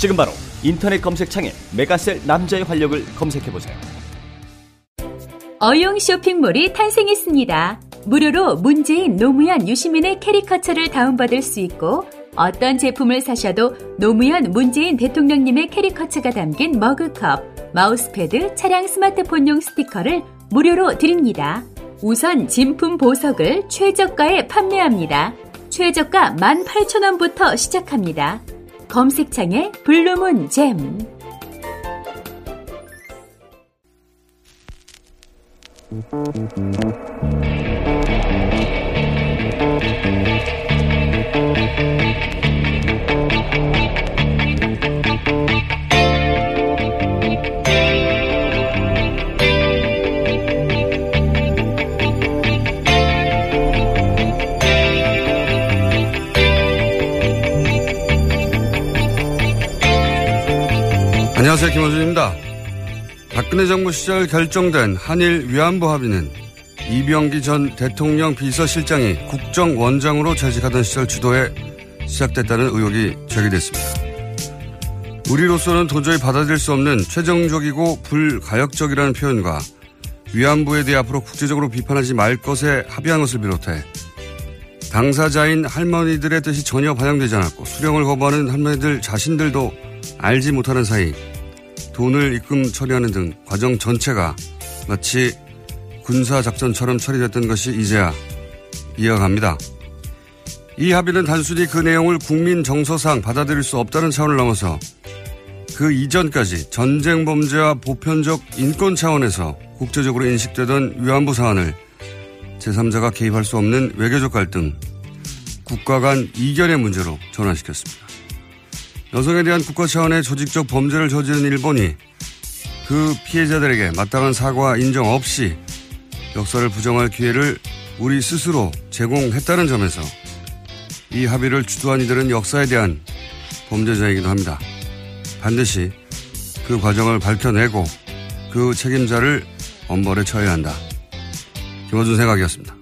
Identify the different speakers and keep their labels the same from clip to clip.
Speaker 1: 지금 바로 인터넷 검색창에 메가셀 남자의 활력을 검색해 보세요.
Speaker 2: 어용 쇼핑몰이 탄생했습니다. 무료로 문재인 노무현 유시민의 캐리커처를 다운받을 수 있고 어떤 제품을 사셔도 노무현 문재인 대통령님의 캐리커처가 담긴 머그컵, 마우스패드, 차량 스마트폰용 스티커를 무료로 드립니다. 우선 진품 보석을 최저가에 판매합니다. 최저가 18,000원부터 시작합니다. 검색창에 블루문 잼.
Speaker 3: 안녕하세요. 김호준입니다. 박근혜 정부 시절 결정된 한일 위안부 합의는 이병기 전 대통령 비서실장이 국정원장으로 재직하던 시절 주도에 시작됐다는 의혹이 제기됐습니다. 우리로서는 도저히 받아들일 수 없는 최종적이고 불가역적이라는 표현과 위안부에 대해 앞으로 국제적으로 비판하지 말 것에 합의한 것을 비롯해 당사자인 할머니들의 뜻이 전혀 반영되지 않았고 수령을 거부하는 할머니들 자신들도 알지 못하는 사이 돈을 입금 처리하는 등 과정 전체가 마치 군사작전처럼 처리됐던 것이 이제야 이어갑니다. 이 합의는 단순히 그 내용을 국민 정서상 받아들일 수 없다는 차원을 넘어서 그 이전까지 전쟁 범죄와 보편적 인권 차원에서 국제적으로 인식되던 위안부 사안을 제3자가 개입할 수 없는 외교적 갈등, 국가 간 이견의 문제로 전환시켰습니다. 여성에 대한 국가 차원의 조직적 범죄를 저지른 일본이 그 피해자들에게 마땅한 사과 인정 없이 역사를 부정할 기회를 우리 스스로 제공했다는 점에서 이 합의를 주도한 이들은 역사에 대한 범죄자이기도 합니다. 반드시 그 과정을 밝혀내고 그 책임자를 엄벌에 처해야 한다. 김어준 생각이었습니다.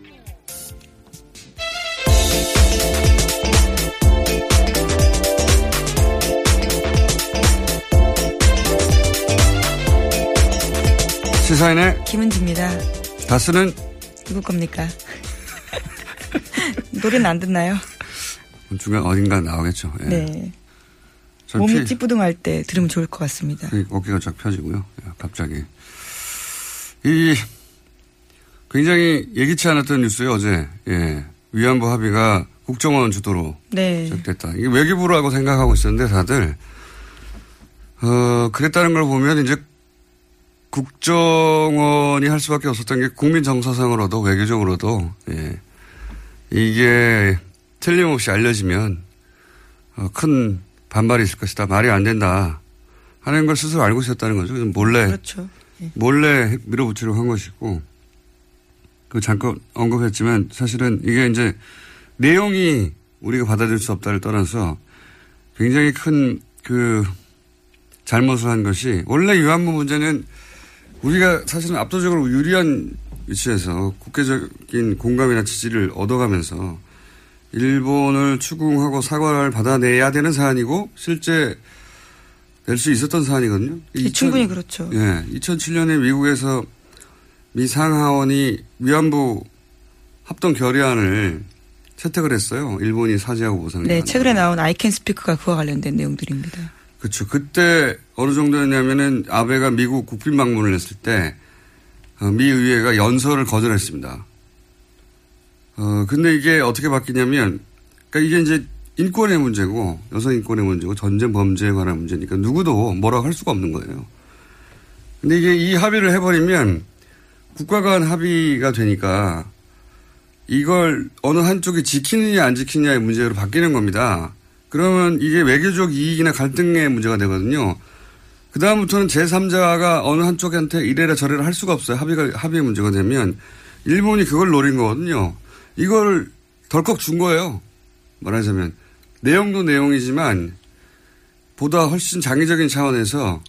Speaker 3: 시사인의
Speaker 4: 김은지입니다.
Speaker 3: 다스는
Speaker 4: 누구 겁니까? 노래는 안 듣나요?
Speaker 3: 중간 어딘가 나오겠죠. 예.
Speaker 4: 네.
Speaker 3: 전
Speaker 4: 몸이
Speaker 3: 피-
Speaker 4: 찌뿌둥할 때 들으면 좋을 것 같습니다.
Speaker 3: 이 어깨가 쫙 펴지고요. 예, 갑자기. 이 굉장히 예기치 않았던 뉴스예요, 어제. 예. 위안부 합의가 국정원 주도로
Speaker 4: 네.
Speaker 3: 시작됐다. 이게 외교부라고 생각하고 있었는데 다들 어, 그랬다는 걸 보면 이제 국정원이 할 수밖에 없었던 게 국민 정서상으로도 외교적으로도 예. 이게 틀림없이 알려지면 어, 큰 반발이 있을 것이다. 말이 안 된다. 하는 걸 스스로 알고 있었다는 거죠. 몰래
Speaker 4: 그렇죠. 예.
Speaker 3: 몰래 밀어붙이려고 한 것이고 그 잠깐 언급했지만 사실은 이게 이제 내용이 우리가 받아들일 수 없다를 떠나서 굉장히 큰 그 잘못을 한 것이 원래 위안부 문제는 우리가 사실은 압도적으로 유리한 위치에서 국제적인 공감이나 지지를 얻어가면서 일본을 추궁하고 사과를 받아내야 되는 사안이고 실제 낼 수 있었던 사안이거든요.
Speaker 4: 예, 충분히 그렇죠.
Speaker 3: 예, 2007년에 미국에서 미 상하원이 위안부 합동 결의안을 채택을 했어요. 일본이 사죄하고 보상을.
Speaker 4: 네, 최근에 나온 아이캔 스피크가 그와 관련된 내용들입니다.
Speaker 3: 그렇죠. 그때 어느 정도였냐면은 아베가 미국 국빈 방문을 했을 때 어, 미 의회가 연설을 거절했습니다. 어 근데 이게 어떻게 바뀌냐면 그러니까 이게 이제 인권의 문제고 여성 인권의 문제고 전쟁 범죄에 관한 문제니까 누구도 뭐라고 할 수가 없는 거예요. 근데 이게 이 합의를 해버리면 국가 간 합의가 되니까 이걸 어느 한쪽이 지키느냐 안 지키느냐의 문제로 바뀌는 겁니다. 그러면 이게 외교적 이익이나 갈등의 문제가 되거든요. 그 다음부터는 제3자가 어느 한쪽한테 이래라 저래라 할 수가 없어요. 합의가, 합의의 문제가 되면 일본이 그걸 노린 거거든요. 이걸 덜컥 준 거예요. 말하자면. 내용도 내용이지만 보다 훨씬 장기적인 차원에서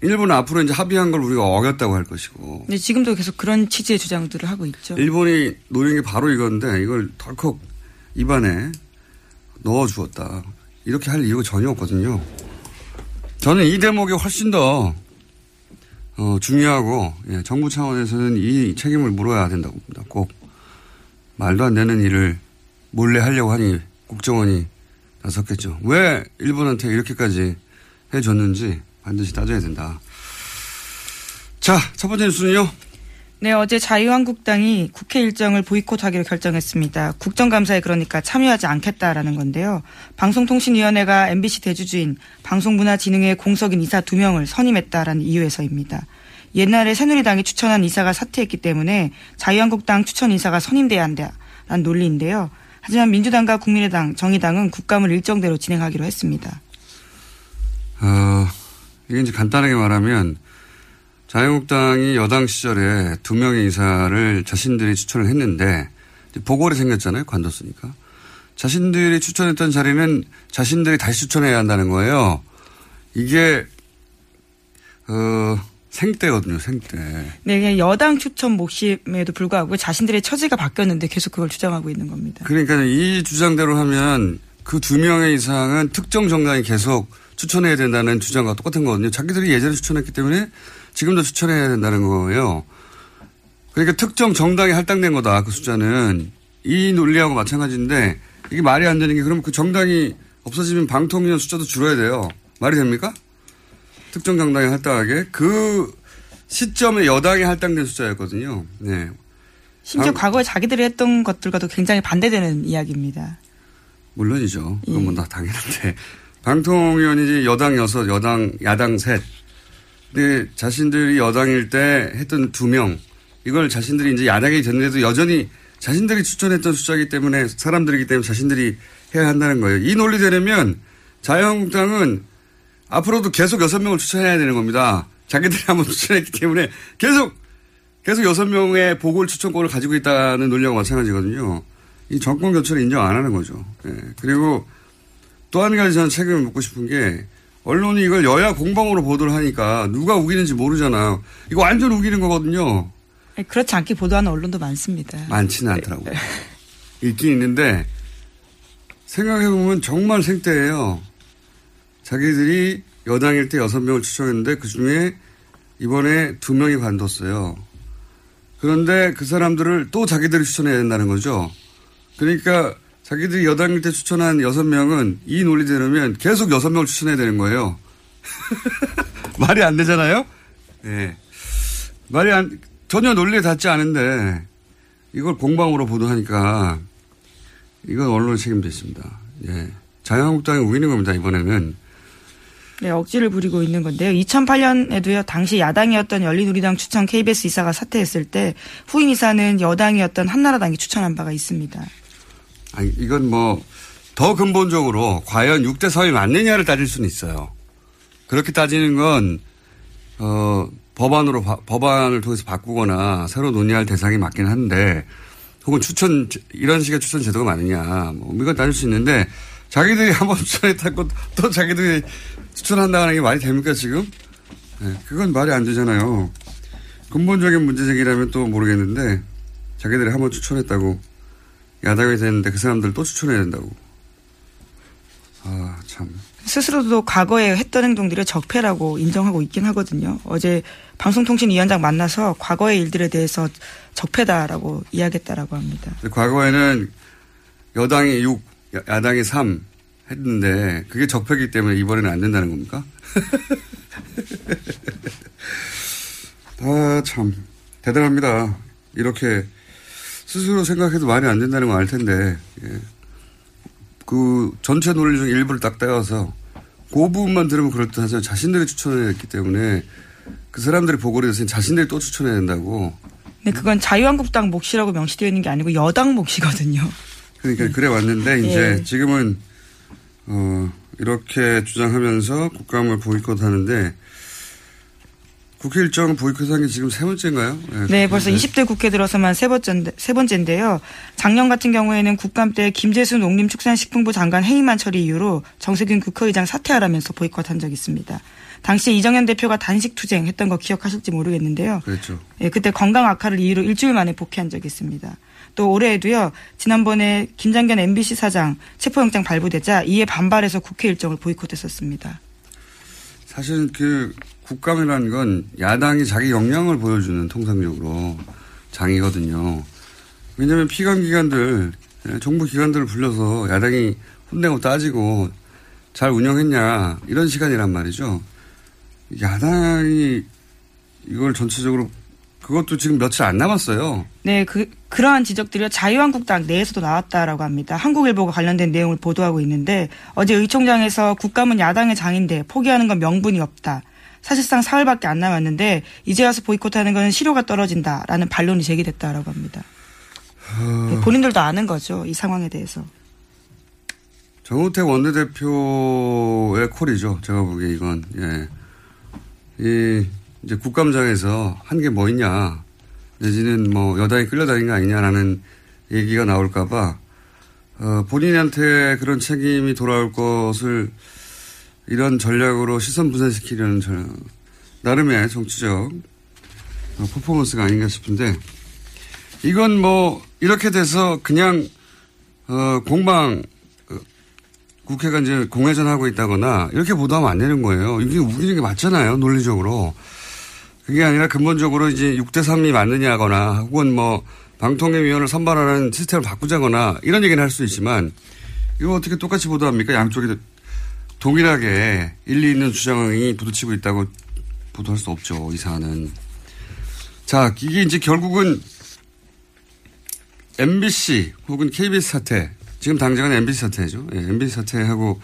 Speaker 3: 일본은 앞으로 이제 합의한 걸 우리가 어겼다고 할 것이고.
Speaker 4: 근데 지금도 계속 그런 취지의 주장들을 하고 있죠.
Speaker 3: 일본이 노린 게 바로 이건데 이걸 덜컥 입안에 넣어 주었다. 이렇게 할 이유가 전혀 없거든요. 저는 이 대목이 훨씬 더 어, 중요하고 예, 정부 차원에서는 이 책임을 물어야 된다고 봅니다. 꼭 말도 안 되는 일을 몰래 하려고 하니 국정원이 나섰겠죠. 왜 일본한테 이렇게까지 해줬는지 반드시 따져야 된다. 자, 첫 번째 뉴스는요.
Speaker 4: 네, 어제 자유한국당이 국회 일정을 보이콧하기로 결정했습니다. 국정감사에 그러니까 참여하지 않겠다라는 건데요. 방송통신위원회가 MBC 대주주인 방송문화진흥회 공석인 이사 두 명을 선임했다라는 이유에서입니다. 옛날에 새누리당이 추천한 이사가 사퇴했기 때문에 자유한국당 추천 이사가 선임돼야 한다라는 논리인데요. 하지만 민주당과 국민의당, 정의당은 국감을 일정대로 진행하기로 했습니다.
Speaker 3: 어, 이게 이제 간단하게 말하면 자유한국당이 여당 시절에 두 명의 이사를 자신들이 추천을 했는데 보궐이 생겼잖아요. 관뒀으니까. 자신들이 추천했던 자리는 자신들이 다시 추천해야 한다는 거예요. 이게 어, 생때거든요. 생때.
Speaker 4: 네, 그냥 여당 추천 목심에도 불구하고 자신들의 처지가 바뀌었는데 계속 그걸 주장하고 있는 겁니다.
Speaker 3: 그러니까 이 주장대로 하면 그 두 명의 이상은 특정 정당이 계속 추천해야 된다는 주장과 똑같은 거거든요. 자기들이 예전에 추천했기 때문에 지금도 추천해야 된다는 거예요. 그러니까 특정 정당이 할당된 거다. 그 숫자는 이 논리하고 마찬가지인데 이게 말이 안 되는 게 그럼 그 정당이 없어지면 방통위원 숫자도 줄어야 돼요. 말이 됩니까? 특정 정당이 할당하게 그 시점에 여당이 할당된 숫자였거든요. 네.
Speaker 4: 심지어
Speaker 3: 방-
Speaker 4: 과거에 자기들이 했던 것들과도 굉장히 반대되는 이야기입니다.
Speaker 3: 물론이죠. 그건 뭐다 당연한데. 방통위원이 이제 여당 여섯, 여당, 야당 셋. 근데 자신들이 여당일 때 했던 두 명. 이걸 자신들이 이제 야당이 됐는데도 여전히 자신들이 추천했던 숫자이기 때문에 사람들이기 때문에 자신들이 해야 한다는 거예요. 이 논리 되려면 자유한국당은 앞으로도 계속 여섯 명을 추천해야 되는 겁니다. 자기들이 한번 추천했기 때문에 계속 계속 여섯 명의 보궐 추천권을 가지고 있다는 논리와 마찬가지거든요. 이 정권 교체를 인정 안 하는 거죠. 예. 그리고 또 한 가지 저는 책임을 묻고 싶은 게 언론이 이걸 여야 공방으로 보도를 하니까 누가 우기는지 모르잖아요. 이거 완전 우기는 거거든요.
Speaker 4: 그렇지 않게 보도하는 언론도 많습니다.
Speaker 3: 많지는 않더라고요. 있긴 있는데 생각해보면 정말 생떼예요. 자기들이 여당일 때 여섯 명을 추천했는데 그 중에 이번에 두 명이 관뒀어요. 그런데 그 사람들을 또 자기들이 추천해야 된다는 거죠. 그러니까 자기들이 여당일 때 추천한 여섯 명은 이 논리대로면 계속 여섯 명을 추천해야 되는 거예요. 말이 안 되잖아요? 예. 말이 안, 전혀 논리에 닿지 않은데 이걸 공방으로 보도하니까 이건 언론의 책임도 있습니다. 예. 자유한국당이 우기는 겁니다, 이번에는.
Speaker 4: 네, 억지를 부리고 있는 건데요. 2008년에도요, 당시 야당이었던 열린우리당 추천 KBS 이사가 사퇴했을 때 후임 이사는 여당이었던 한나라당이 추천한 바가 있습니다.
Speaker 3: 아니, 이건 뭐, 더 근본적으로 과연 6대 3이 맞느냐를 따질 수는 있어요. 그렇게 따지는 건, 어, 법안으로, 바- 법안을 통해서 바꾸거나 새로 논의할 대상이 맞긴 한데, 혹은 추천, 이런 식의 추천 제도가 맞느냐, 뭐, 이건 따질 수 있는데, 자기들이 한번 추천했다고 또 자기들이 추천한다는 게 말이 됩니까, 지금? 네, 그건 말이 안 되잖아요. 근본적인 문제 제기라면 또 모르겠는데, 자기들이 한번 추천했다고 야당이 됐는데 그 사람들 또 추천해야 된다고. 아, 참.
Speaker 4: 스스로도 과거에 했던 행동들을 적폐라고 인정하고 있긴 하거든요. 어제 방송통신위원장 만나서 과거의 일들에 대해서 적폐다라고 이야기했다라고 합니다.
Speaker 3: 과거에는 여당이 6, 야당이 3, 했는데 그게 적폐기 때문에 이번에는 안 된다는 겁니까? 아, 참. 대단합니다. 이렇게 스스로 생각해도 말이 안 된다는 걸알 텐데, 예. 그 전체 논리 중 일부를 딱 떼어서 그 부분만 들으면 그럴듯하지만 자신들이 추천했기 때문에 그 사람들이 보고를 해서 자신들이 또 추천해야 된다고.
Speaker 4: 네, 그건 자유한국당 몫이라고 명시되어 있는 게 아니고 여당 몫이거든요.
Speaker 3: 그러니까 그래 왔는데 이제
Speaker 4: 예.
Speaker 3: 지금은 어 이렇게 주장하면서 국감을 보이콧 하는데 국회 일정 보이콧한 게 지금 세 번째인가요?
Speaker 4: 네, 벌써 20대 국회 들어서만 세 번째인데, 세 번째인데요. 작년 같은 경우에는 국감 때 김재수 농림축산식품부 장관 해임안 처리 이후로 정세균 국회의장 사퇴하라면서 보이콧한 적이 있습니다. 당시 이정현 대표가 단식 투쟁했던 거 기억하실지 모르겠는데요.
Speaker 3: 그렇죠.
Speaker 4: 예, 그때 건강 악화를 이유로 일주일 만에 복귀한 적이 있습니다. 또 올해에도요. 지난번에 김장견 MBC 사장 체포영장 발부되자 이에 반발해서 국회 일정을 보이콧했었습니다.
Speaker 3: 사실 그 국감이라는 건 야당이 자기 역량을 보여주는 통상적으로 장이거든요. 왜냐하면 피감 기관들 예, 정부 기관들을 불러서 야당이 혼내고 따지고 잘 운영했냐 이런 시간이란 말이죠. 야당이 이걸 전체적으로 그것도 지금 며칠 안 남았어요.
Speaker 4: 네, 그, 그러한 지적들이 자유한국당 내에서도 나왔다라고 합니다. 한국일보가 관련된 내용을 보도하고 있는데 어제 의총장에서 국감은 야당의 장인데 포기하는 건 명분이 없다. 사실상 사흘밖에 안 남았는데 이제 와서 보이콧하는 것은 실효가 떨어진다라는 반론이 제기됐다라고 합니다. 네, 본인들도 아는 거죠. 이 상황에 대해서.
Speaker 3: 정우택 원내대표의 콜이죠. 제가 보기에 이건 예. 이 이제 국감장에서 한 게 뭐 있냐 내지는 뭐 여당이 끌려다닌 거 아니냐라는 얘기가 나올까봐 어, 본인한테 그런 책임이 돌아올 것을 이런 전략으로 시선 분산시키려는 저, 나름의 정치적 어, 퍼포먼스가 아닌가 싶은데 이건 뭐 이렇게 돼서 그냥 어, 공방 어, 국회가 이제 공회전 하고 있다거나 이렇게 보도하면 안 되는 거예요. 이게 우기는 게 맞잖아요. 논리적으로. 그게 아니라 근본적으로 이제 6대 3이 맞느냐거나 혹은 뭐 방통위원을 선발하는 시스템을 바꾸자거나 이런 얘기는 할 수 있지만 이거 어떻게 똑같이 보도합니까? 양쪽이 동일하게 일리 있는 주장이 부딪히고 있다고 보도할 수 없죠. 이 사안은. 자, 이게 이제 결국은 MBC 혹은 KBS 사태 지금 당장은 MBC 사태죠. 예, MBC 사태하고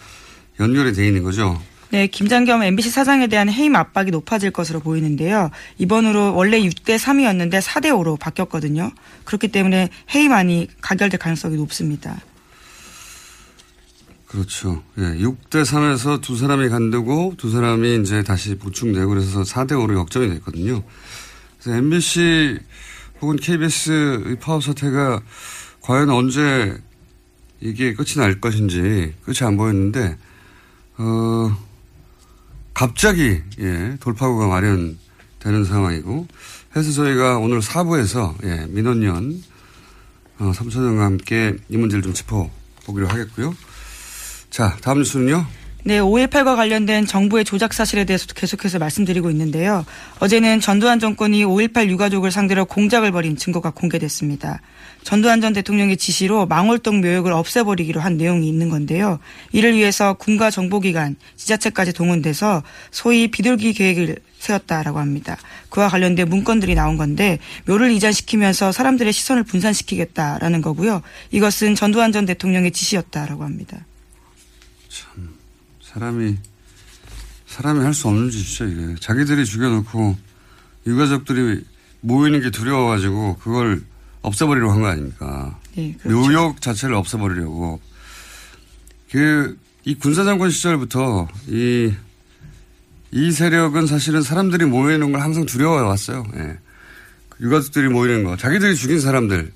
Speaker 3: 연결이 돼 있는 거죠.
Speaker 4: 네, 김장겸 MBC 사장에 대한 해임 압박이 높아질 것으로 보이는데요. 이번으로 원래 6대 3이었는데 4대 5로 바뀌었거든요. 그렇기 때문에 해임안이 가결될 가능성이 높습니다.
Speaker 3: 그렇죠. 예, 6대 3에서 두 사람이 간두고 두 사람이 이제 다시 보충되고 그래서 4대 5로 역전이 됐거든요. 그래서 MBC 혹은 KBS 의 파업 사태가 과연 언제 이게 끝이 날 것인지 끝이 안 보였는데 어 갑자기 예, 돌파구가 마련되는 상황이고 해서 저희가 오늘 4부에서 예, 민원연 어, 삼천원과 함께 이 문제를 좀 짚어보기로 하겠고요. 자, 다음 뉴스는요.
Speaker 4: 네, 5.18과 관련된 정부의 조작 사실에 대해서도 계속해서 말씀드리고 있는데요. 어제는 전두환 정권이 5.18 유가족을 상대로 공작을 벌인 증거가 공개됐습니다. 전두환 전 대통령의 지시로 망월동 묘역을 없애버리기로 한 내용이 있는 건데요. 이를 위해서 군과 정보기관, 지자체까지 동원돼서 소위 비둘기 계획을 세웠다라고 합니다. 그와 관련된 문건들이 나온 건데 묘를 이전시키면서 사람들의 시선을 분산시키겠다라는 거고요. 이것은 전두환 전 대통령의 지시였다라고 합니다.
Speaker 3: 사람이 사람이 할 수 없는 짓이죠 이게 자기들이 죽여놓고 유가족들이 모이는 게 두려워가지고 그걸 없애버리려고 한 거 아닙니까?
Speaker 4: 네, 그렇죠.
Speaker 3: 묘역 자체를 없애버리려고 그 이 군사장관 시절부터 이이 세력은 사실은 사람들이 모이는 걸 항상 두려워해 왔어요. 예. 유가족들이 모이는 거, 자기들이 죽인 사람들,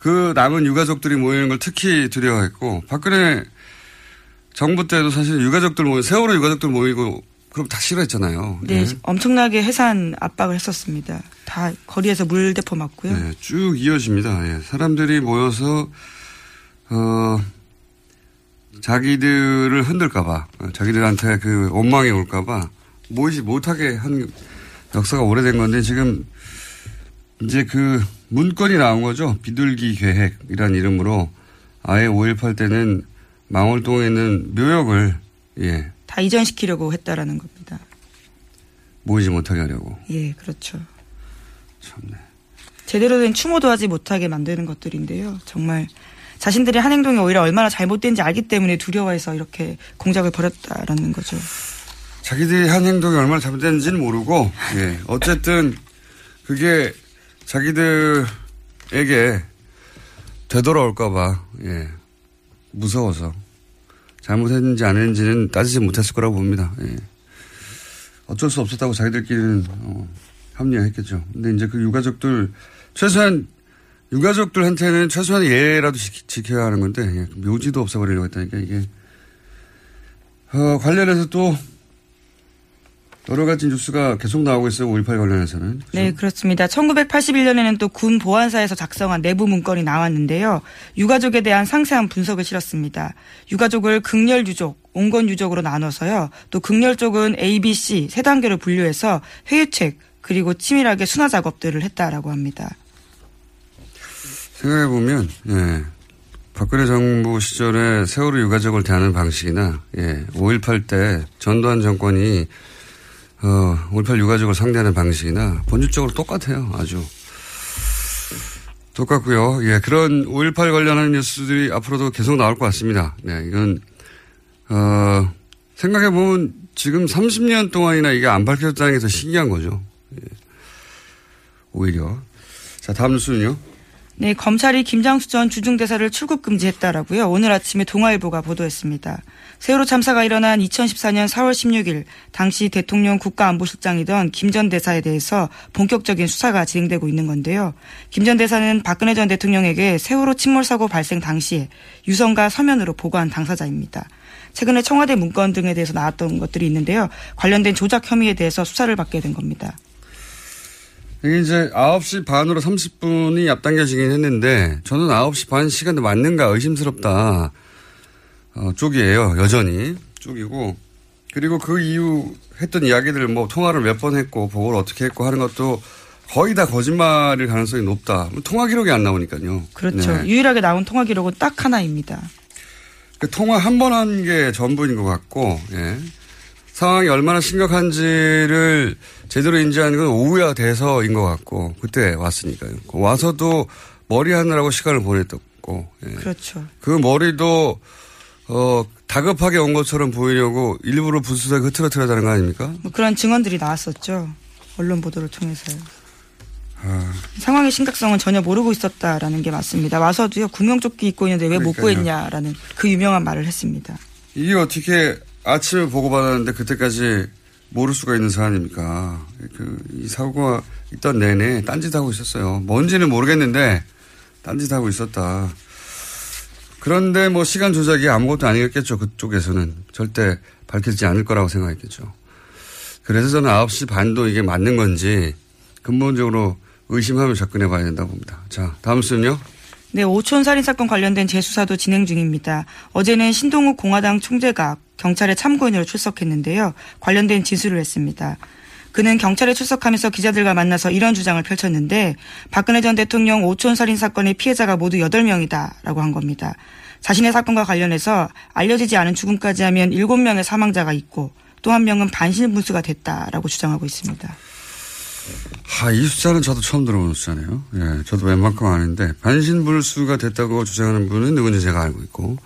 Speaker 3: 그 남은 유가족들이 모이는 걸 특히 두려워했고 박근혜 정부 때도 사실 유가족들 모이 세월호 유가족들 모이고 그럼 다 싫어했잖아요.
Speaker 4: 네,
Speaker 3: 예.
Speaker 4: 엄청나게 해산 압박을 했었습니다. 다 거리에서 물대포 맞고요.
Speaker 3: 네, 쭉 이어집니다. 예. 사람들이 모여서 어 자기들을 흔들까봐, 어, 자기들한테 그 원망이 올까봐 모이지 못하게 한 역사가 오래된 건데 지금 이제 그 문건이 나온 거죠. 비둘기 계획이란 이름으로 아예 5.18 때는 망월동에 있는 묘역을 예.
Speaker 4: 다 이전시키려고 했다라는 겁니다.
Speaker 3: 모이지 못하게 하려고.
Speaker 4: 예, 그렇죠.
Speaker 3: 참네.
Speaker 4: 제대로 된 추모도 하지 못하게 만드는 것들인데요. 정말 자신들이 한 행동이 오히려 얼마나 잘못된지 알기 때문에 두려워해서 이렇게 공작을 벌였다라는 거죠.
Speaker 3: 자기들이 한 행동이 얼마나 잘못됐는지는 모르고, 예. 어쨌든, 그게 자기들에게 되돌아올까봐, 예. 무서워서. 잘못했는지 안 했는지는 따지지 못했을 거라고 봅니다. 예. 어쩔 수 없었다고 자기들끼리는, 어, 합리화했겠죠. 근데 이제 그 유가족들, 최소한, 유가족들한테는 최소한의 예라도 지키, 켜야 하는 건데, 예. 묘지도 없애버리려고 했다니까, 이게. 어, 관련해서 또, 여러 가지 뉴스가 계속 나오고 있어요. 5.18 관련해서는.
Speaker 4: 그렇죠? 네, 그렇습니다. 1981년에는 또 군 보안사에서 작성한 내부 문건이 나왔는데요. 유가족에 대한 상세한 분석을 실었습니다. 유가족을 극렬 유족, 온건 유족으로 나눠서요. 또 극렬 쪽은 A, B, C 세 단계로 분류해서 회유책 그리고 치밀하게 순화 작업들을 했다라고 합니다.
Speaker 3: 생각해 보면 예. 박근혜 정부 시절에 세월호 유가족을 대하는 방식이나 예. 5.18 때 전두환 정권이 어, 5.18 유가족을 상대하는 방식이나 본질적으로 똑같아요. 아주. 똑같고요. 예, 그런 5.18 관련한 뉴스들이 앞으로도 계속 나올 것 같습니다. 네, 이건, 어, 생각해보면 지금 30년 동안이나 이게 안 밝혀졌다는 게 더 신기한 거죠. 예. 오히려. 자, 다음 뉴스는요.
Speaker 4: 네, 검찰이 김장수 전 주중대사를 출국 금지했다라고요. 오늘 아침에 동아일보가 보도했습니다. 세월호 참사가 일어난 2014년 4월 16일 당시 대통령 국가안보실장이던 김 전 대사에 대해서 본격적인 수사가 진행되고 있는 건데요. 김 전 대사는 박근혜 전 대통령에게 세월호 침몰 사고 발생 당시에 유성과 서면으로 보고한 당사자입니다. 최근에 청와대 문건 등에 대해서 나왔던 것들이 있는데요. 관련된 조작 혐의에 대해서 수사를 받게 된 겁니다.
Speaker 3: 이게 이제 9시 반으로 30분이 앞당겨지긴 했는데 저는 9시 반 시간도 맞는가 의심스럽다. 어, 쪽이에요. 여전히. 쪽이고. 그리고 그 이후 했던 이야기들을 뭐 통화를 몇 번 했고 보고를 어떻게 했고 하는 것도 거의 다 거짓말일 가능성이 높다. 뭐 통화 기록이 안 나오니까요.
Speaker 4: 그렇죠. 네. 유일하게 나온 통화 기록은 딱 하나입니다.
Speaker 3: 그 통화 한 번 한 게 전부인 것 같고, 예. 상황이 얼마나 심각한지를 제대로 인지하는 건 오후야 돼서인 것 같고, 그때 왔으니까요. 와서도 머리 하느라고 시간을 보냈었고,
Speaker 4: 예. 그렇죠.
Speaker 3: 그 머리도 어, 다급하게 온 것처럼 보이려고 일부러 부수다 흐트러뜨려다는 거 아닙니까?
Speaker 4: 뭐 그런 증언들이 나왔었죠. 언론 보도를 통해서요. 아... 상황의 심각성은 전혀 모르고 있었다라는 게 맞습니다. 와서도요 구명조끼 입고 있는데 왜 못 구했냐라는 그 유명한 말을 했습니다.
Speaker 3: 이게 어떻게 아침에 보고받았는데 그때까지 모를 수가 있는 사안입니까? 그, 이 사고가 있던 내내 딴짓하고 있었어요. 뭔지는 모르겠는데 딴짓하고 있었다. 그런데 뭐 시간 조작이 아무것도 아니었겠죠. 그쪽에서는. 절대 밝혀지지 않을 거라고 생각했겠죠. 그래서 저는 9시 반도 이게 맞는 건지 근본적으로 의심하며 접근해 봐야 된다고 봅니다. 자, 다음 순요.
Speaker 4: 네, 오촌 살인 사건 관련된 재수사도 진행 중입니다. 어제는 신동욱 공화당 총재가 경찰에 참고인으로 출석했는데요. 관련된 진술을 했습니다. 그는 경찰에 출석하면서 기자들과 만나서 이런 주장을 펼쳤는데 박근혜 전 대통령 오촌 살인 사건의 피해자가 모두 8명이다라고 한 겁니다. 자신의 사건과 관련해서 알려지지 않은 죽음까지 하면 7명의 사망자가 있고 또 한 명은 반신분수가 됐다라고 주장하고 있습니다.
Speaker 3: 아, 이 숫자는 저도 처음 들어보는 숫자네요. 예, 저도 웬만큼 아는데 반신불수가 됐다고 주장하는 분은 누군지 제가 알고 있고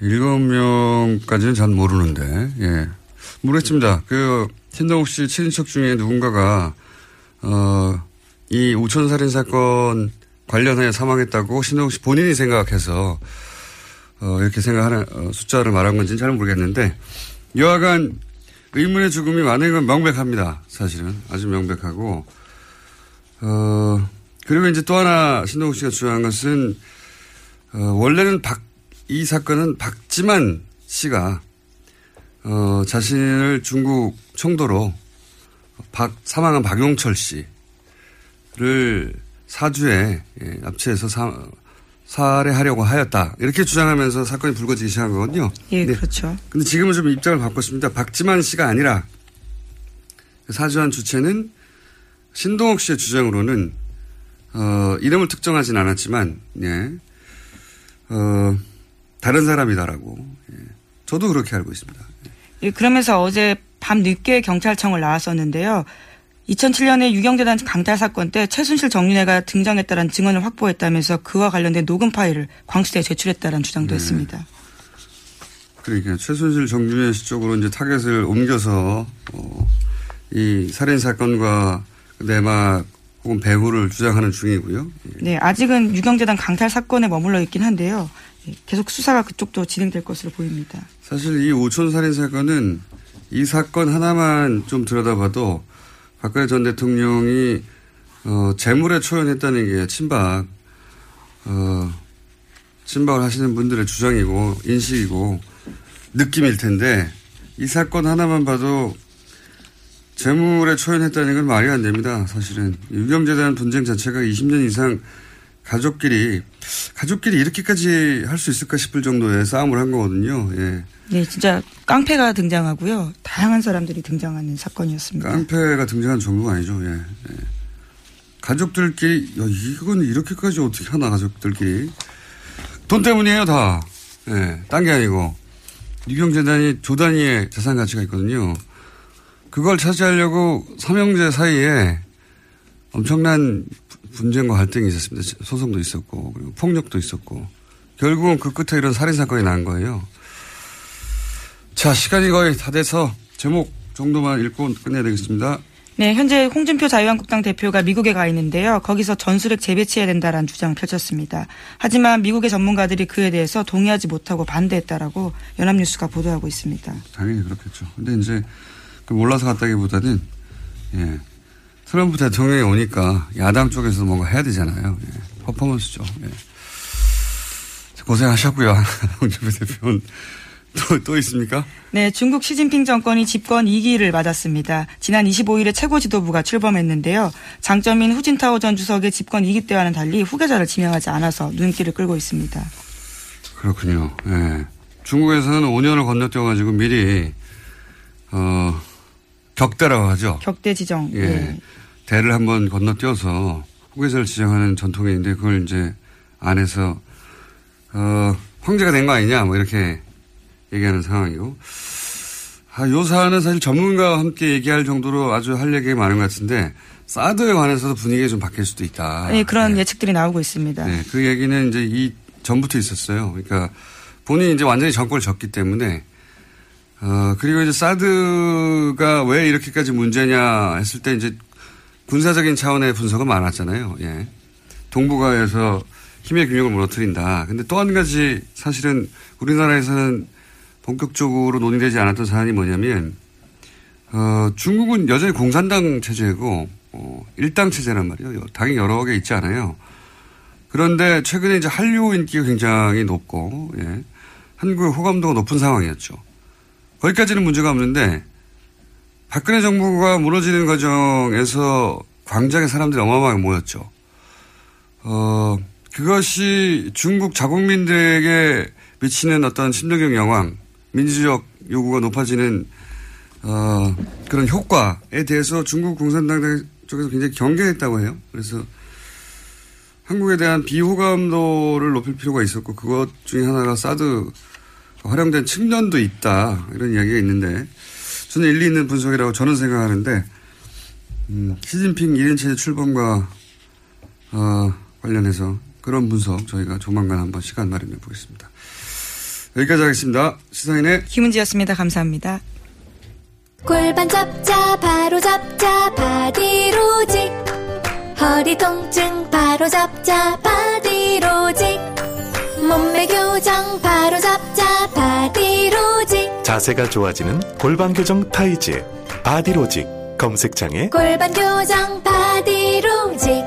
Speaker 3: 7명까지는 잘 모르는데 예. 모르겠습니다. 그 신동욱 씨 친인척 중에 누군가가 어, 이 우천 살인 사건 관련하여 사망했다고 신동욱 씨 본인이 생각해서 어, 이렇게 생각하는 어, 숫자를 말한 건지는 잘 모르겠는데 여하간 의문의 죽음이 많은 건 명백합니다. 사실은 아주 명백하고 어, 그리고 이제 또 하나 신동욱 씨가 주장한 것은 어, 원래는 박, 이 사건은 박지만 씨가 어, 자신을 중국 청도로 박, 사망한 박용철 씨를 사주에 예, 납치해서 사, 살해하려고 하였다. 이렇게 주장하면서 사건이 불거지기 시작한 거거든요.
Speaker 4: 예, 네. 그렇죠.
Speaker 3: 근데 지금은 좀 입장을 바꿨습니다. 박지만 씨가 아니라 사주한 주체는 신동욱 씨의 주장으로는 어, 이름을 특정하진 않았지만, 예, 어, 다른 사람이다라고. 예. 저도 그렇게 알고 있습니다.
Speaker 4: 예, 그러면서 어제 밤 늦게 경찰청을 나왔었는데요. 2007년에 육영재단 강탈 사건 때 최순실 정윤회가 등장했다는 증언을 확보했다면서 그와 관련된 녹음 파일을 광수대에 제출했다는 주장도
Speaker 3: 네.
Speaker 4: 했습니다.
Speaker 3: 그러니까 최순실 정윤회 씨 쪽으로 이제 타겟을 옮겨서 어, 이 살인 사건과 내막 혹은 배후를 주장하는 중이고요.
Speaker 4: 네, 아직은 유경재단 강탈 사건에 머물러 있긴 한데요. 예, 계속 수사가 그쪽도 진행될 것으로 보입니다.
Speaker 3: 사실 이 오촌 살인 사건은 이 사건 하나만 좀 들여다봐도 박근혜 전 대통령이 어, 재물에 초연했다는 게 친박 어, 친박을 하시는 분들의 주장이고 인식이고 느낌일 텐데 이 사건 하나만 봐도 재물에 초연했다는 건 말이 안 됩니다. 사실은 유경재단 분쟁 자체가 20년 이상 가족끼리 가족끼리 이렇게까지 할 수 있을까 싶을 정도의 싸움을 한 거거든요. 예.
Speaker 4: 네, 진짜 깡패가 등장하고요. 다양한 사람들이 등장하는 사건이었습니다.
Speaker 3: 깡패가 등장한 정도가 아니죠. 예. 예. 가족들끼리 야 이건 이렇게까지 어떻게 하나 가족들끼리 돈 때문이에요 다. 예. 딴 게 아니고 유경재단이 조 단위의 자산 가치가 있거든요. 그걸 차지하려고 삼형제 사이에 엄청난 분쟁과 갈등이 있었습니다. 소송도 있었고 그리고 폭력도 있었고 결국은 그 끝에 이런 살인 사건이 난 거예요. 자 시간이 거의 다 돼서 제목 정도만 읽고 끝내야 되겠습니다.
Speaker 4: 네, 현재 홍준표 자유한국당 대표가 미국에 가 있는데요. 거기서 전술핵 재배치해야 된다라는 주장을 펼쳤습니다. 하지만 미국의 전문가들이 그에 대해서 동의하지 못하고 반대했다라고 연합뉴스가 보도하고 있습니다.
Speaker 3: 당연히 그렇겠죠. 근데 이제 그 몰라서 갔다기보다는 예. 트럼프 대통령이 오니까 야당 쪽에서 뭔가 해야 되잖아요. 예. 퍼포먼스죠. 예. 고생하셨고요. 홍준표 대표는 또, 또 있습니까?
Speaker 4: 네, 중국 시진핑 정권이 집권 2기를 맞았습니다. 지난 25일에 최고 지도부가 출범했는데요. 장점인 후진타오 전 주석의 집권 2기 때와는 달리 후계자를 지명하지 않아서 눈길을 끌고 있습니다.
Speaker 3: 그렇군요. 예. 중국에서는 5년을 건너뛰어가지고 미리, 어, 격대라고 하죠.
Speaker 4: 격대 지정.
Speaker 3: 예.
Speaker 4: 네.
Speaker 3: 대를 한번 건너뛰어서 후계자를 지정하는 전통이 있는데 그걸 이제 안에서, 어, 황제가 된 거 아니냐, 뭐 이렇게 얘기하는 상황이고. 아, 요 사안은 사실 전문가와 함께 얘기할 정도로 아주 할 얘기가 많은 것 같은데, 사드에 관해서도 분위기가 좀 바뀔 수도 있다.
Speaker 4: 네, 그런 예측들이 나오고 있습니다.
Speaker 3: 네, 그 얘기는 이제 이 전부터 있었어요. 그러니까 본인이 이제 완전히 정권을 졌기 때문에 어 그리고 이제 사드가 왜 이렇게까지 문제냐 했을 때 이제 군사적인 차원의 분석은 많았잖아요. 예. 동북아에서 힘의 균형을 무너뜨린다. 근데 또 한 가지 사실은 우리나라에서는 본격적으로 논의되지 않았던 사안이 뭐냐면 어 중국은 여전히 공산당 체제고 어 일당 체제란 말이에요. 당이 여러 개 있지 않아요. 그런데 최근에 이제 한류 인기가 굉장히 높고, 예. 한국의 호감도가 높은 상황이었죠. 거기까지는 문제가 없는데, 박근혜 정부가 무너지는 과정에서 광장에 사람들이 어마어마하게 모였죠. 어, 그것이 중국 자국민들에게 미치는 어떤 심리적 영향, 민주적 요구가 높아지는, 어, 그런 효과에 대해서 중국 공산당 쪽에서 굉장히 경계했다고 해요. 그래서 한국에 대한 비호감도를 높일 필요가 있었고 그것 중에 하나가 사드 활용된 측면도 있다 이런 이야기가 있는데 저는 일리 있는 분석이라고 저는 생각하는데 음, 시진핑 1인 체제 출범과 어, 관련해서 그런 분석 저희가 조만간 한번 시간 마련해 보겠습니다. 여기까지 하겠습니다. 시사인의
Speaker 4: 김은지였습니다. 감사합니다.
Speaker 5: 골반 잡자 바로 잡자 바디로직 허리 통증 바로 잡자 바디로직 몸매 교정 바로 잡자 바디로직
Speaker 6: 자세가 좋아지는 골반 교정 타이즈 바디로직 검색창에
Speaker 5: 골반 교정 바디로직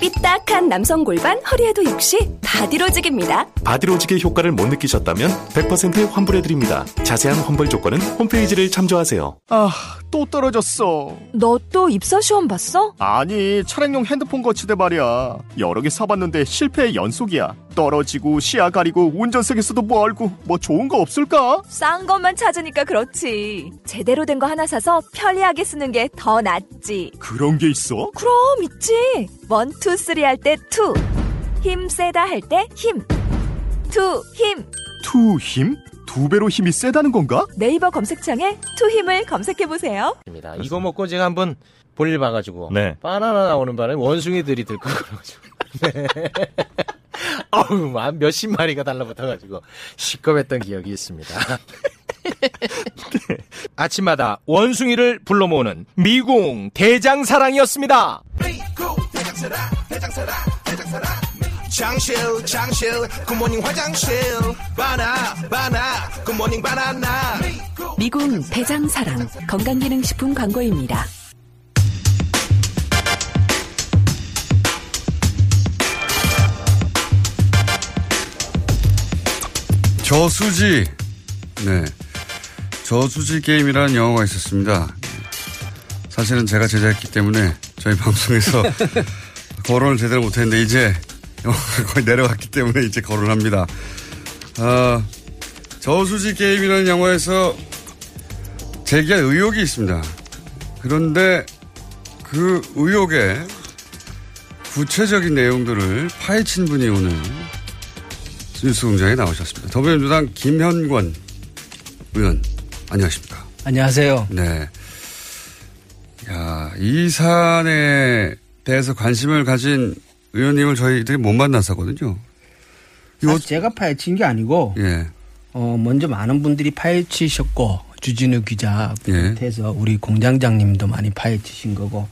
Speaker 7: 삐딱한 남성 골반 허리에도 역시 바디로직입니다.
Speaker 6: 바디로직의 효과를 못 느끼셨다면 100% 환불해드립니다. 자세한 환불 조건은 홈페이지를 참조하세요.
Speaker 8: 아, 또 떨어졌어.
Speaker 7: 너 또 입사 시험 봤어?
Speaker 8: 아니, 차량용 핸드폰 거치대 말이야. 여러 개 사봤는데 실패의 연속이야. 떨어지고 시야 가리고 운전석에서도 멀고 뭐 좋은 거 없을까?
Speaker 7: 싼 것만 찾으니까 그렇지. 제대로 된 거 하나 사서 편리하게 쓰는 게 더 낫지.
Speaker 8: 그런 게 있어?
Speaker 7: 그럼 있지. One, two, three 할 때 two. 힘 세다 할 때 힘. 투, 힘.
Speaker 8: 투 힘? 두 배로 힘이 세다는 건가?
Speaker 7: 네이버 검색창에 투 힘을 검색해 보세요.
Speaker 9: 입니다. 이거 먹고 제가 한번 볼일 봐가지고
Speaker 10: 네.
Speaker 9: 바나나 나오는 바람에 원숭이들이 들고 그래가지고 네. 어우 한 몇십 마리가 달라붙어가지고 시겁했던 기억이 있습니다. 아침마다 원숭이를 불러 모으는 미궁 대장사랑이었습니다.
Speaker 11: 장실 장실 굿모닝 화장실 바나 바나 굿모닝 바나나
Speaker 12: 미궁 대장사랑 건강기능식품 광고입니다.
Speaker 3: 저수지. 네. 저수지 게임이라는 영화가 있었습니다. 사실은 제가 제작했기 때문에 저희 방송에서 거론을 제대로 못했는데 이제 영화가 거의 내려갔기 때문에 이제 거론합니다. 아, 저수지 게임이라는 영화에서 제기한 의혹이 있습니다. 그런데 그 의혹의 구체적인 내용들을 파헤친 분이 오늘 뉴스공장에 나오셨습니다. 더불어민주당 김현권 의원, 안녕하십니까.
Speaker 13: 안녕하세요.
Speaker 3: 네. 야, 이 사안에 대해서 관심을 가진 의원님을 저희들이 못 만났었거든요.
Speaker 13: 사실 제가 파헤친 게 아니고
Speaker 3: 예.
Speaker 13: 어, 먼저 많은 분들이 파헤치셨고 주진우 기자
Speaker 3: 예.
Speaker 13: 비롯해서 우리 공장장님도 많이 파헤치신 거고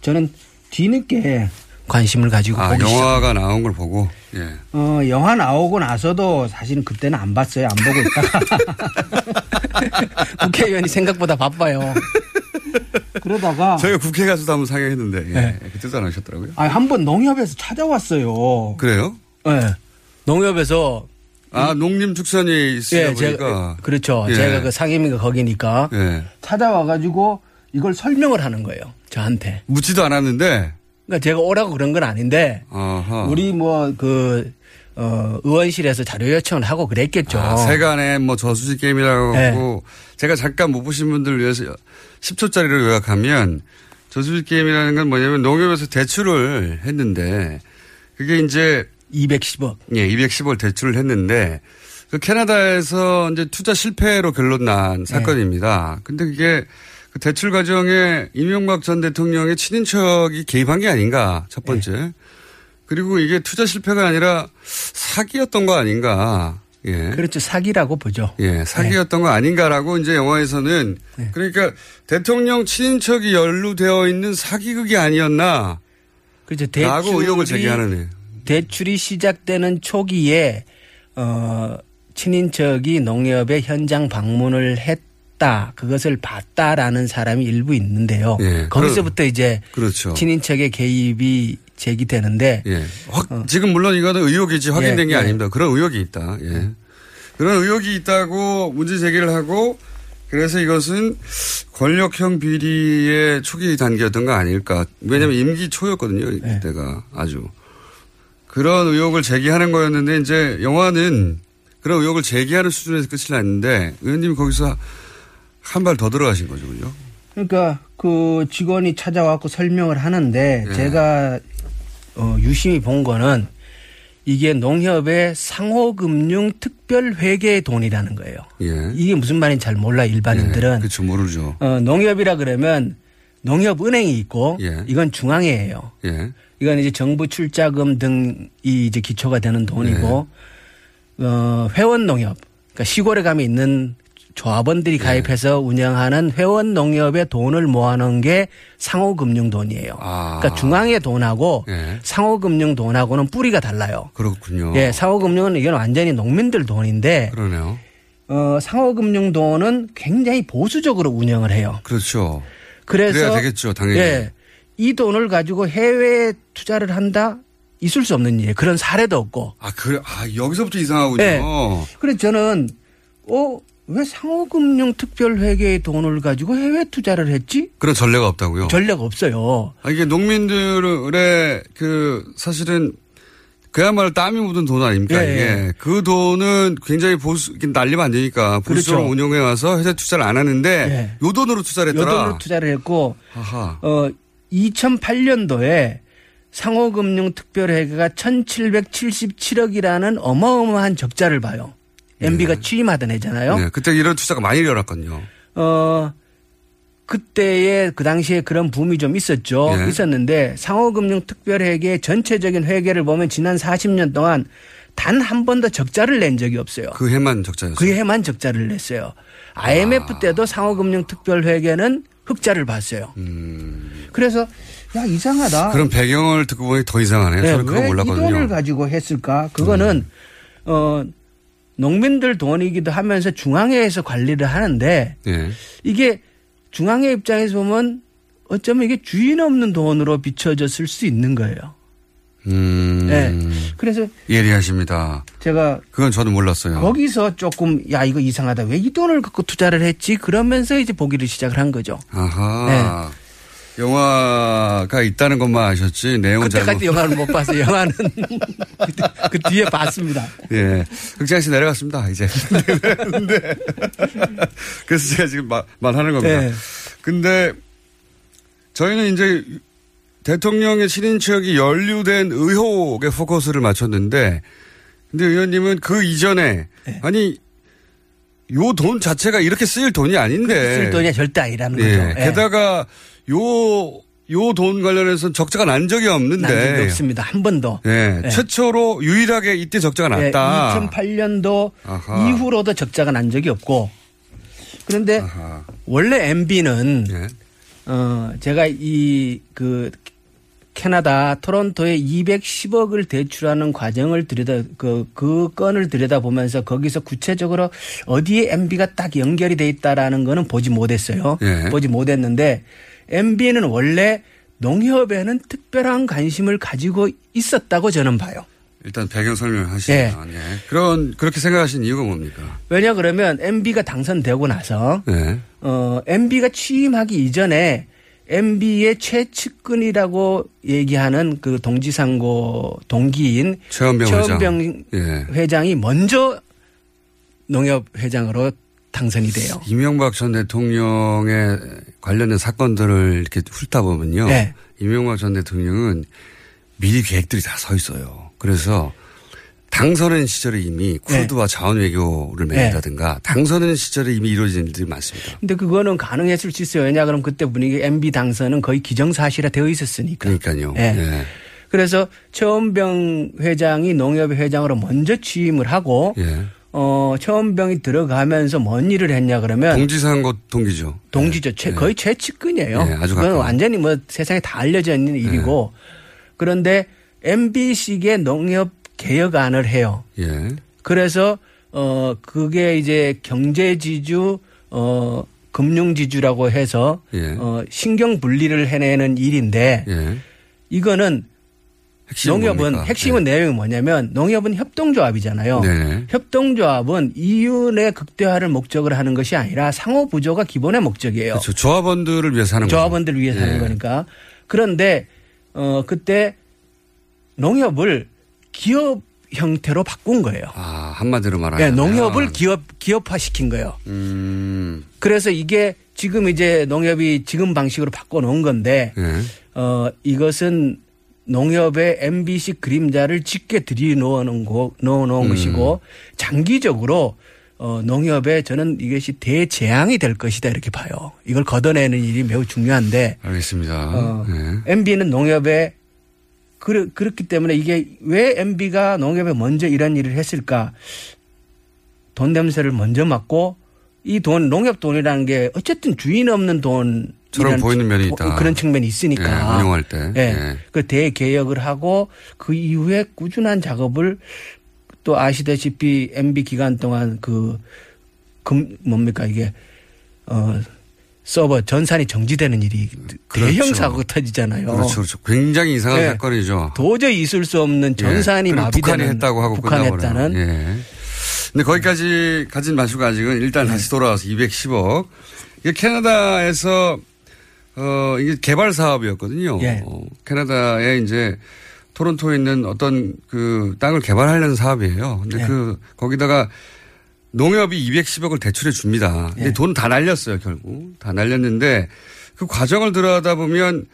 Speaker 13: 저는 뒤늦게 관심을 가지고
Speaker 3: 아,
Speaker 13: 보기
Speaker 3: 영화가 나온 걸 보고, 예.
Speaker 13: 어, 영화 나오고 나서도 사실은 그때는 안 봤어요. 안 보고 있다가. 국회의원이 생각보다 바빠요. 그러다가.
Speaker 3: 저희가 국회 가서도 한번 상영했는데, 예.
Speaker 13: 네.
Speaker 3: 그때도 안 하셨더라고요.
Speaker 13: 아, 한 번 농협에서 찾아왔어요.
Speaker 3: 그래요?
Speaker 13: 네. 농협에서.
Speaker 3: 아, 농림축산이 있으다
Speaker 13: 예. 제가, 그렇죠.
Speaker 3: 예.
Speaker 13: 제가 그 상임위가 거기니까.
Speaker 3: 예.
Speaker 13: 찾아와 가지고 이걸 설명을 하는 거예요. 저한테.
Speaker 3: 묻지도 않았는데.
Speaker 13: 그러니까 제가 오라고 그런 건 아닌데.
Speaker 3: 아하.
Speaker 13: 우리 뭐 그, 어, 의원실에서 자료 요청을 하고 그랬겠죠.
Speaker 3: 아, 세간의 뭐 저수지 게임이라고
Speaker 13: 네.
Speaker 3: 하고 제가 잠깐 못 보신 분들을 위해서 10초짜리로 요약하면 저수지 게임이라는 건 뭐냐면 농협에서 대출을 했는데 그게 이제
Speaker 13: 210억.
Speaker 3: 예, 210억 대출을 했는데 그 캐나다에서 이제 투자 실패로 결론 난 사건입니다. 근데 그게 그 대출 과정에 이명박 전 대통령의 친인척이 개입한 게 아닌가 첫 번째. 그리고 이게 투자 실패가 아니라 사기였던 거 아닌가. 예.
Speaker 13: 그렇죠. 사기라고 보죠.
Speaker 3: 예, 사기였던 거 아닌가라고 이제 영화에서는 그러니까 대통령 친인척이 연루되어 있는 사기극이 아니었나.
Speaker 13: 그렇죠.
Speaker 3: 라고 의혹을 제기하는 애.
Speaker 13: 대출이 시작되는 초기에 어 친인척이 농협에 현장 방문을 했 다. 그것을 봤다라는 사람이 일부 있는데요.
Speaker 3: 예,
Speaker 13: 거기서부터 이제
Speaker 3: 그렇죠.
Speaker 13: 친인척의 개입이 제기되는데
Speaker 3: 예. 확, 지금 물론 이거는 의혹이지 확인된
Speaker 13: 예,
Speaker 3: 게
Speaker 13: 예.
Speaker 3: 아닙니다. 그런 의혹이 있다. 예. 그런 의혹이 있다고 문제 제기를 하고 그래서 이것은 권력형 비리의 초기 단계였던 거 아닐까. 왜냐하면 임기 초였거든요. 이때가 아주. 그런 의혹을 제기하는 거였는데 이제 영화는 그런 의혹을 제기하는 수준에서 끝이 났는데 의원님이 거기서 한 발 더 들어가신 거죠. 그죠?
Speaker 13: 그러니까 그 직원이 찾아와서 설명을 하는데
Speaker 3: 예.
Speaker 13: 제가 어 유심히 본 거는 이게 농협의 상호금융 특별회계 돈이라는 거예요.
Speaker 3: 예.
Speaker 13: 이게 무슨 말인지 잘 몰라 일반인들은.
Speaker 3: 그렇죠. 모르죠.
Speaker 13: 어, 농협이라 그러면 농협은행이 있고
Speaker 3: 예.
Speaker 13: 이건 중앙회예요.
Speaker 3: 예.
Speaker 13: 이건 이제 정부 출자금 등이 이제 기초가 되는 돈이고
Speaker 3: 네.
Speaker 13: 어, 회원 농협 그러니까 시골에 가면 있는 조합원들이 가입해서 운영하는 회원 농협에 돈을 모아놓은 게 상호금융 돈이에요. 그러니까 중앙의 돈하고
Speaker 3: 예.
Speaker 13: 상호금융 돈하고는 뿌리가 달라요.
Speaker 3: 그렇군요.
Speaker 13: 예, 상호금융은 이건 완전히 농민들 돈인데
Speaker 3: 그러네요.
Speaker 13: 어, 상호금융 돈은 굉장히 보수적으로 운영을 해요.
Speaker 3: 그렇죠.
Speaker 13: 그래서
Speaker 3: 그래야 되겠죠, 당연히.
Speaker 13: 예, 이 돈을 가지고 해외 투자를 한다 있을 수 없는 일이에요. 그런 사례도 없고.
Speaker 3: 아, 그래. 아, 여기서부터 이상하군요.
Speaker 13: 예. 그래서 저는 어, 왜 상호금융 특별회계의 돈을 가지고 해외 투자를 했지?
Speaker 3: 그런 전례가 없다고요?
Speaker 13: 전례가 없어요.
Speaker 3: 아, 이게 농민들의 그 사실은 그야말로 땀이 묻은 돈 아닙니까?
Speaker 13: 예, 예.
Speaker 3: 그 돈은 굉장히 보수 날리면 안 되니까 보수적으로
Speaker 13: 그렇죠.
Speaker 3: 운용해 와서 회사 투자를 안 하는데 요 돈으로 투자를
Speaker 13: 요
Speaker 3: 했더라.
Speaker 13: 돈으로 투자를 했고
Speaker 3: 아하.
Speaker 13: 어 2008년도에 상호금융 특별회계가 1,777억이라는 어마어마한 적자를 봐요. MB가 취임하던 해잖아요.
Speaker 3: 네, 그때 이런 투자가 많이 일어났거든요.
Speaker 13: 어, 그때에 그 당시에 그런 붐이 좀 있었죠.
Speaker 3: 예.
Speaker 13: 있었는데 상호금융특별회계 전체적인 회계를 보면 지난 40년 동안 단 한 번도 적자를 낸 적이 없어요.
Speaker 3: 그 해만 적자였어요.
Speaker 13: 그 해만 적자를 냈어요. IMF 때도 상호금융특별회계는 흑자를 봤어요. 그래서 야 이상하다.
Speaker 3: 음. 그런 배경을 듣고 보니 더 이상하네요.
Speaker 13: 네,
Speaker 3: 저는 그거 몰랐거든요. 음.
Speaker 13: 돈을 가지고 했을까? 그거는 어 농민들 돈이기도 하면서 중앙회에서 관리를 하는데
Speaker 3: 예.
Speaker 13: 이게 중앙회 입장에서 보면 어쩌면 이게 주인 없는 돈으로 비춰졌을 수 있는 거예요.
Speaker 3: 음.
Speaker 13: 네. 그래서
Speaker 3: 예리하십니다.
Speaker 13: 제가
Speaker 3: 그건 저는 몰랐어요.
Speaker 13: 거기서 조금 야 이거 이상하다 왜 이 돈을 갖고 투자를 했지 그러면서 이제 보기를 시작을 한 거죠.
Speaker 3: 아하.
Speaker 13: 네.
Speaker 3: 영화가 있다는 것만 아셨지 내용은 잘못.
Speaker 13: 그때까지 영화를 못 봤어요. 영화는 그 뒤에 봤습니다.
Speaker 3: 예. 극장에서 내려갔습니다, 이제. 근데, 그래서 제가 지금 말, 말하는 겁니다.
Speaker 13: 네.
Speaker 3: 근데, 저희는 이제 대통령의 친인척이 연루된 의혹에 포커스를 맞췄는데, 근데 의원님은 그 이전에,
Speaker 13: 네.
Speaker 3: 아니, 요 돈 자체가 이렇게 쓰일 돈이 아닌데.
Speaker 13: 쓸 돈이 절대 아니라는
Speaker 3: 예.
Speaker 13: 거죠. 예.
Speaker 3: 게다가, 요, 요 돈 관련해서는 적자가 난 적이 없는데.
Speaker 13: 난 적이 없습니다. 한 번도.
Speaker 3: 예,
Speaker 13: 예.
Speaker 3: 최초로 유일하게 이때 적자가 났다.
Speaker 13: 2008년도
Speaker 3: 아하.
Speaker 13: 이후로도 적자가 난 적이 없고 그런데 원래 MB는
Speaker 3: 예.
Speaker 13: 어 제가 이 그 캐나다 토론토에 210억을 대출하는 과정을 들여다 그, 그 건을 들여다 보면서 거기서 구체적으로 어디에 MB가 딱 연결이 돼 있다라는 거는 보지 못했어요.
Speaker 3: 예.
Speaker 13: 보지 못했는데 MB는 원래 농협에는 특별한 관심을 가지고 있었다고 저는 봐요.
Speaker 3: 일단 배경 설명을 하시면 예. 그런 그렇게 생각하신 이유가 뭡니까?
Speaker 13: 왜냐 그러면 MB가 당선되고 나서
Speaker 3: 네.
Speaker 13: 어 MB가 취임하기 이전에 MB의 최측근이라고 얘기하는 그 동지상고 동기인
Speaker 3: 최원병
Speaker 13: 최원병
Speaker 3: 회장. 예.
Speaker 13: 회장이 먼저 농협 회장으로 당선이 돼요.
Speaker 3: 이명박 전 대통령의 관련된 사건들을 이렇게 훑다 보면요.
Speaker 13: 네.
Speaker 3: 이명박 전 대통령은 미리 계획들이 다 서 있어요. 그래서 당선인 시절에 이미 쿠르드와 자원 외교를 맺는다든가 당선인 시절에 이미 이루어진 일들이 많습니다.
Speaker 13: 근데 그거는 가능했을 수 있어요. 왜냐 그럼 그때 분위기 MB 당선은 거의 기정사실화 되어 있었으니까.
Speaker 3: 그러니까요.
Speaker 13: 예.
Speaker 3: 예.
Speaker 13: 그래서 최원병 회장이 농협 회장으로 먼저 취임을 하고
Speaker 3: 예.
Speaker 13: 어, 최원병이 들어가면서 뭔 일을 했냐 그러면
Speaker 3: 동지상고 동기죠.
Speaker 13: 동지죠. 최- 거의 최측근이에요.
Speaker 3: 예, 아주
Speaker 13: 그건. 완전히 뭐 세상에 다 알려져 있는 일이고 그런데 MB식의 농협 개혁안을 해요.
Speaker 3: 예.
Speaker 13: 그래서 어 그게 이제 경제 지주 어 금융 지주라고 해서
Speaker 3: 예.
Speaker 13: 어 신경 분리를 해내는 일인데
Speaker 3: 예.
Speaker 13: 이거는
Speaker 3: 핵심은
Speaker 13: 농협은
Speaker 3: 뭡니까?
Speaker 13: 핵심은 내용이 뭐냐면 농협은 협동조합이잖아요.
Speaker 3: 네.
Speaker 13: 협동조합은 이윤의 극대화를 목적으로 하는 것이 아니라 상호 부조가 기본의 목적이에요.
Speaker 3: 그렇죠. 조합원들을 위해서 하는 거죠.
Speaker 13: 조합원들을 위해서 하는
Speaker 3: 예.
Speaker 13: 거니까. 그런데 어 그때 농협을 기업 형태로 바꾼 거예요.
Speaker 3: 아, 한마디로 말하면.
Speaker 13: 네, 농협을 기업 기업화 시킨 거예요.
Speaker 3: 음.
Speaker 13: 그래서 이게 지금 이제 농협이 지금 방식으로 바꿔 놓은 건데
Speaker 3: 예.
Speaker 13: 어 이것은 농협의 MBC 그림자를 짙게 들이놓아 놓은 거 넣어 놓은
Speaker 3: 음.
Speaker 13: 것이고 장기적으로 어 농협에 저는 이것이 대재앙이 될 것이다 이렇게 봐요. 이걸 걷어내는 일이 매우 중요한데
Speaker 3: 알겠습니다.
Speaker 13: 어,
Speaker 3: 예.
Speaker 13: MB는 농협에 그렇, 그렇기 때문에 이게 왜 MB가 농협에 먼저 이런 일을 했을까? 돈 냄새를 먼저 맡고 이 돈, 농협 돈이라는 게 어쨌든 주인 없는 돈.
Speaker 3: 처럼 보이는 면이 있다.
Speaker 13: 그런 측면이 있으니까.
Speaker 3: 예, 운용할 때.
Speaker 13: 예.
Speaker 3: 예.
Speaker 13: 그 대개혁을 하고 그 이후에 꾸준한 작업을 또 아시다시피 MB 기간 동안 그, 금, 뭡니까 이게, 어, 서버 전산이 정지되는 일이 대형 사고가 터지잖아요.
Speaker 3: 그렇죠, 그렇죠. 굉장히 이상한
Speaker 13: 네.
Speaker 3: 사건이죠.
Speaker 13: 도저히 있을 수 없는 전산이
Speaker 3: 예.
Speaker 13: 마비되는
Speaker 3: 북한이 했다고 하고
Speaker 13: 북한했다는
Speaker 3: 끝나버려요. 예. 근데 거기까지 가진 마시고 아직은 일단 다시 돌아와서 210억. 이게 캐나다에서 어 이게 개발 사업이었거든요.
Speaker 13: 예.
Speaker 3: 어, 캐나다에 이제 토론토에 있는 어떤 그 땅을 개발하려는 사업이에요. 근데
Speaker 13: 예.
Speaker 3: 그 거기다가 농협이 210억을 대출해 줍니다. 근데
Speaker 13: 예.
Speaker 3: 돈다 날렸어요, 결국. 다 날렸는데 그 과정을 들어가다 보면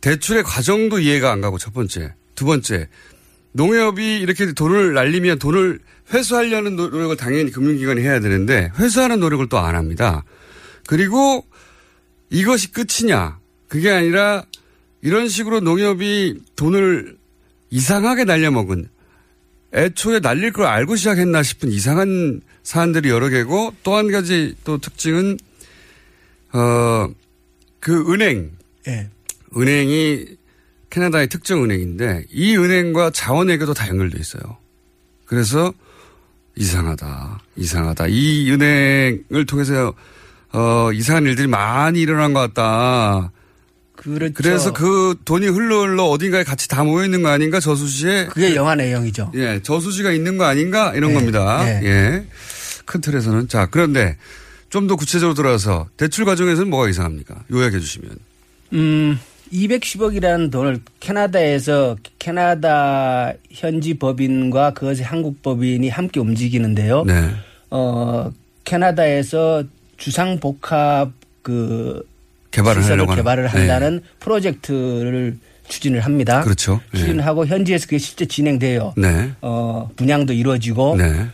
Speaker 3: 대출의 과정도 이해가 안 가고 첫 번째. 두 번째. 농협이 이렇게 돈을 날리면 돈을 회수하려는 노력을 당연히 금융기관이 해야 되는데 회수하는 노력을 또 안 합니다. 그리고 이것이 끝이냐? 그게 아니라 이런 식으로 농협이 돈을 이상하게 날려먹은 애초에 날릴 걸 알고 시작했나 싶은 이상한 사안들이 여러 개고 또 한 가지 또 특징은 어 그 은행
Speaker 13: 예.
Speaker 3: 은행이 캐나다의 특정 은행인데 이 은행과 자원외교도 다 연결돼 있어요. 그래서 이상하다, 이상하다. 이 은행을 통해서 어 이상한 일들이 많이 일어난 것 같다.
Speaker 13: 그렇죠.
Speaker 3: 그래서 그 돈이 흘러 흘러 어딘가에 같이 다 모여 있는 거 아닌가 저수지에
Speaker 13: 그게 영화 내용이죠.
Speaker 3: 예, 저수지가 있는 거 아닌가 이런
Speaker 13: 예,
Speaker 3: 겁니다.
Speaker 13: 예.
Speaker 3: 예. 큰 틀에서는 자 그런데 좀 더 구체적으로 들어가서 대출 과정에서는 뭐가 이상합니까? 요약해 주시면.
Speaker 13: 음, 210억이라는 돈을 캐나다에서 캐나다 현지 법인과 그것의 한국 법인이 함께 움직이는데요.
Speaker 3: 네.
Speaker 13: 어, 캐나다에서 주상 복합 그
Speaker 3: 개발을
Speaker 13: 시설을 개발을
Speaker 3: 네.
Speaker 13: 한다는 프로젝트를 추진을 합니다.
Speaker 3: 그렇죠. 예.
Speaker 13: 추진하고 현지에서 그게 실제 진행돼요.
Speaker 3: 네.
Speaker 13: 어, 분양도 이루어지고
Speaker 3: 네.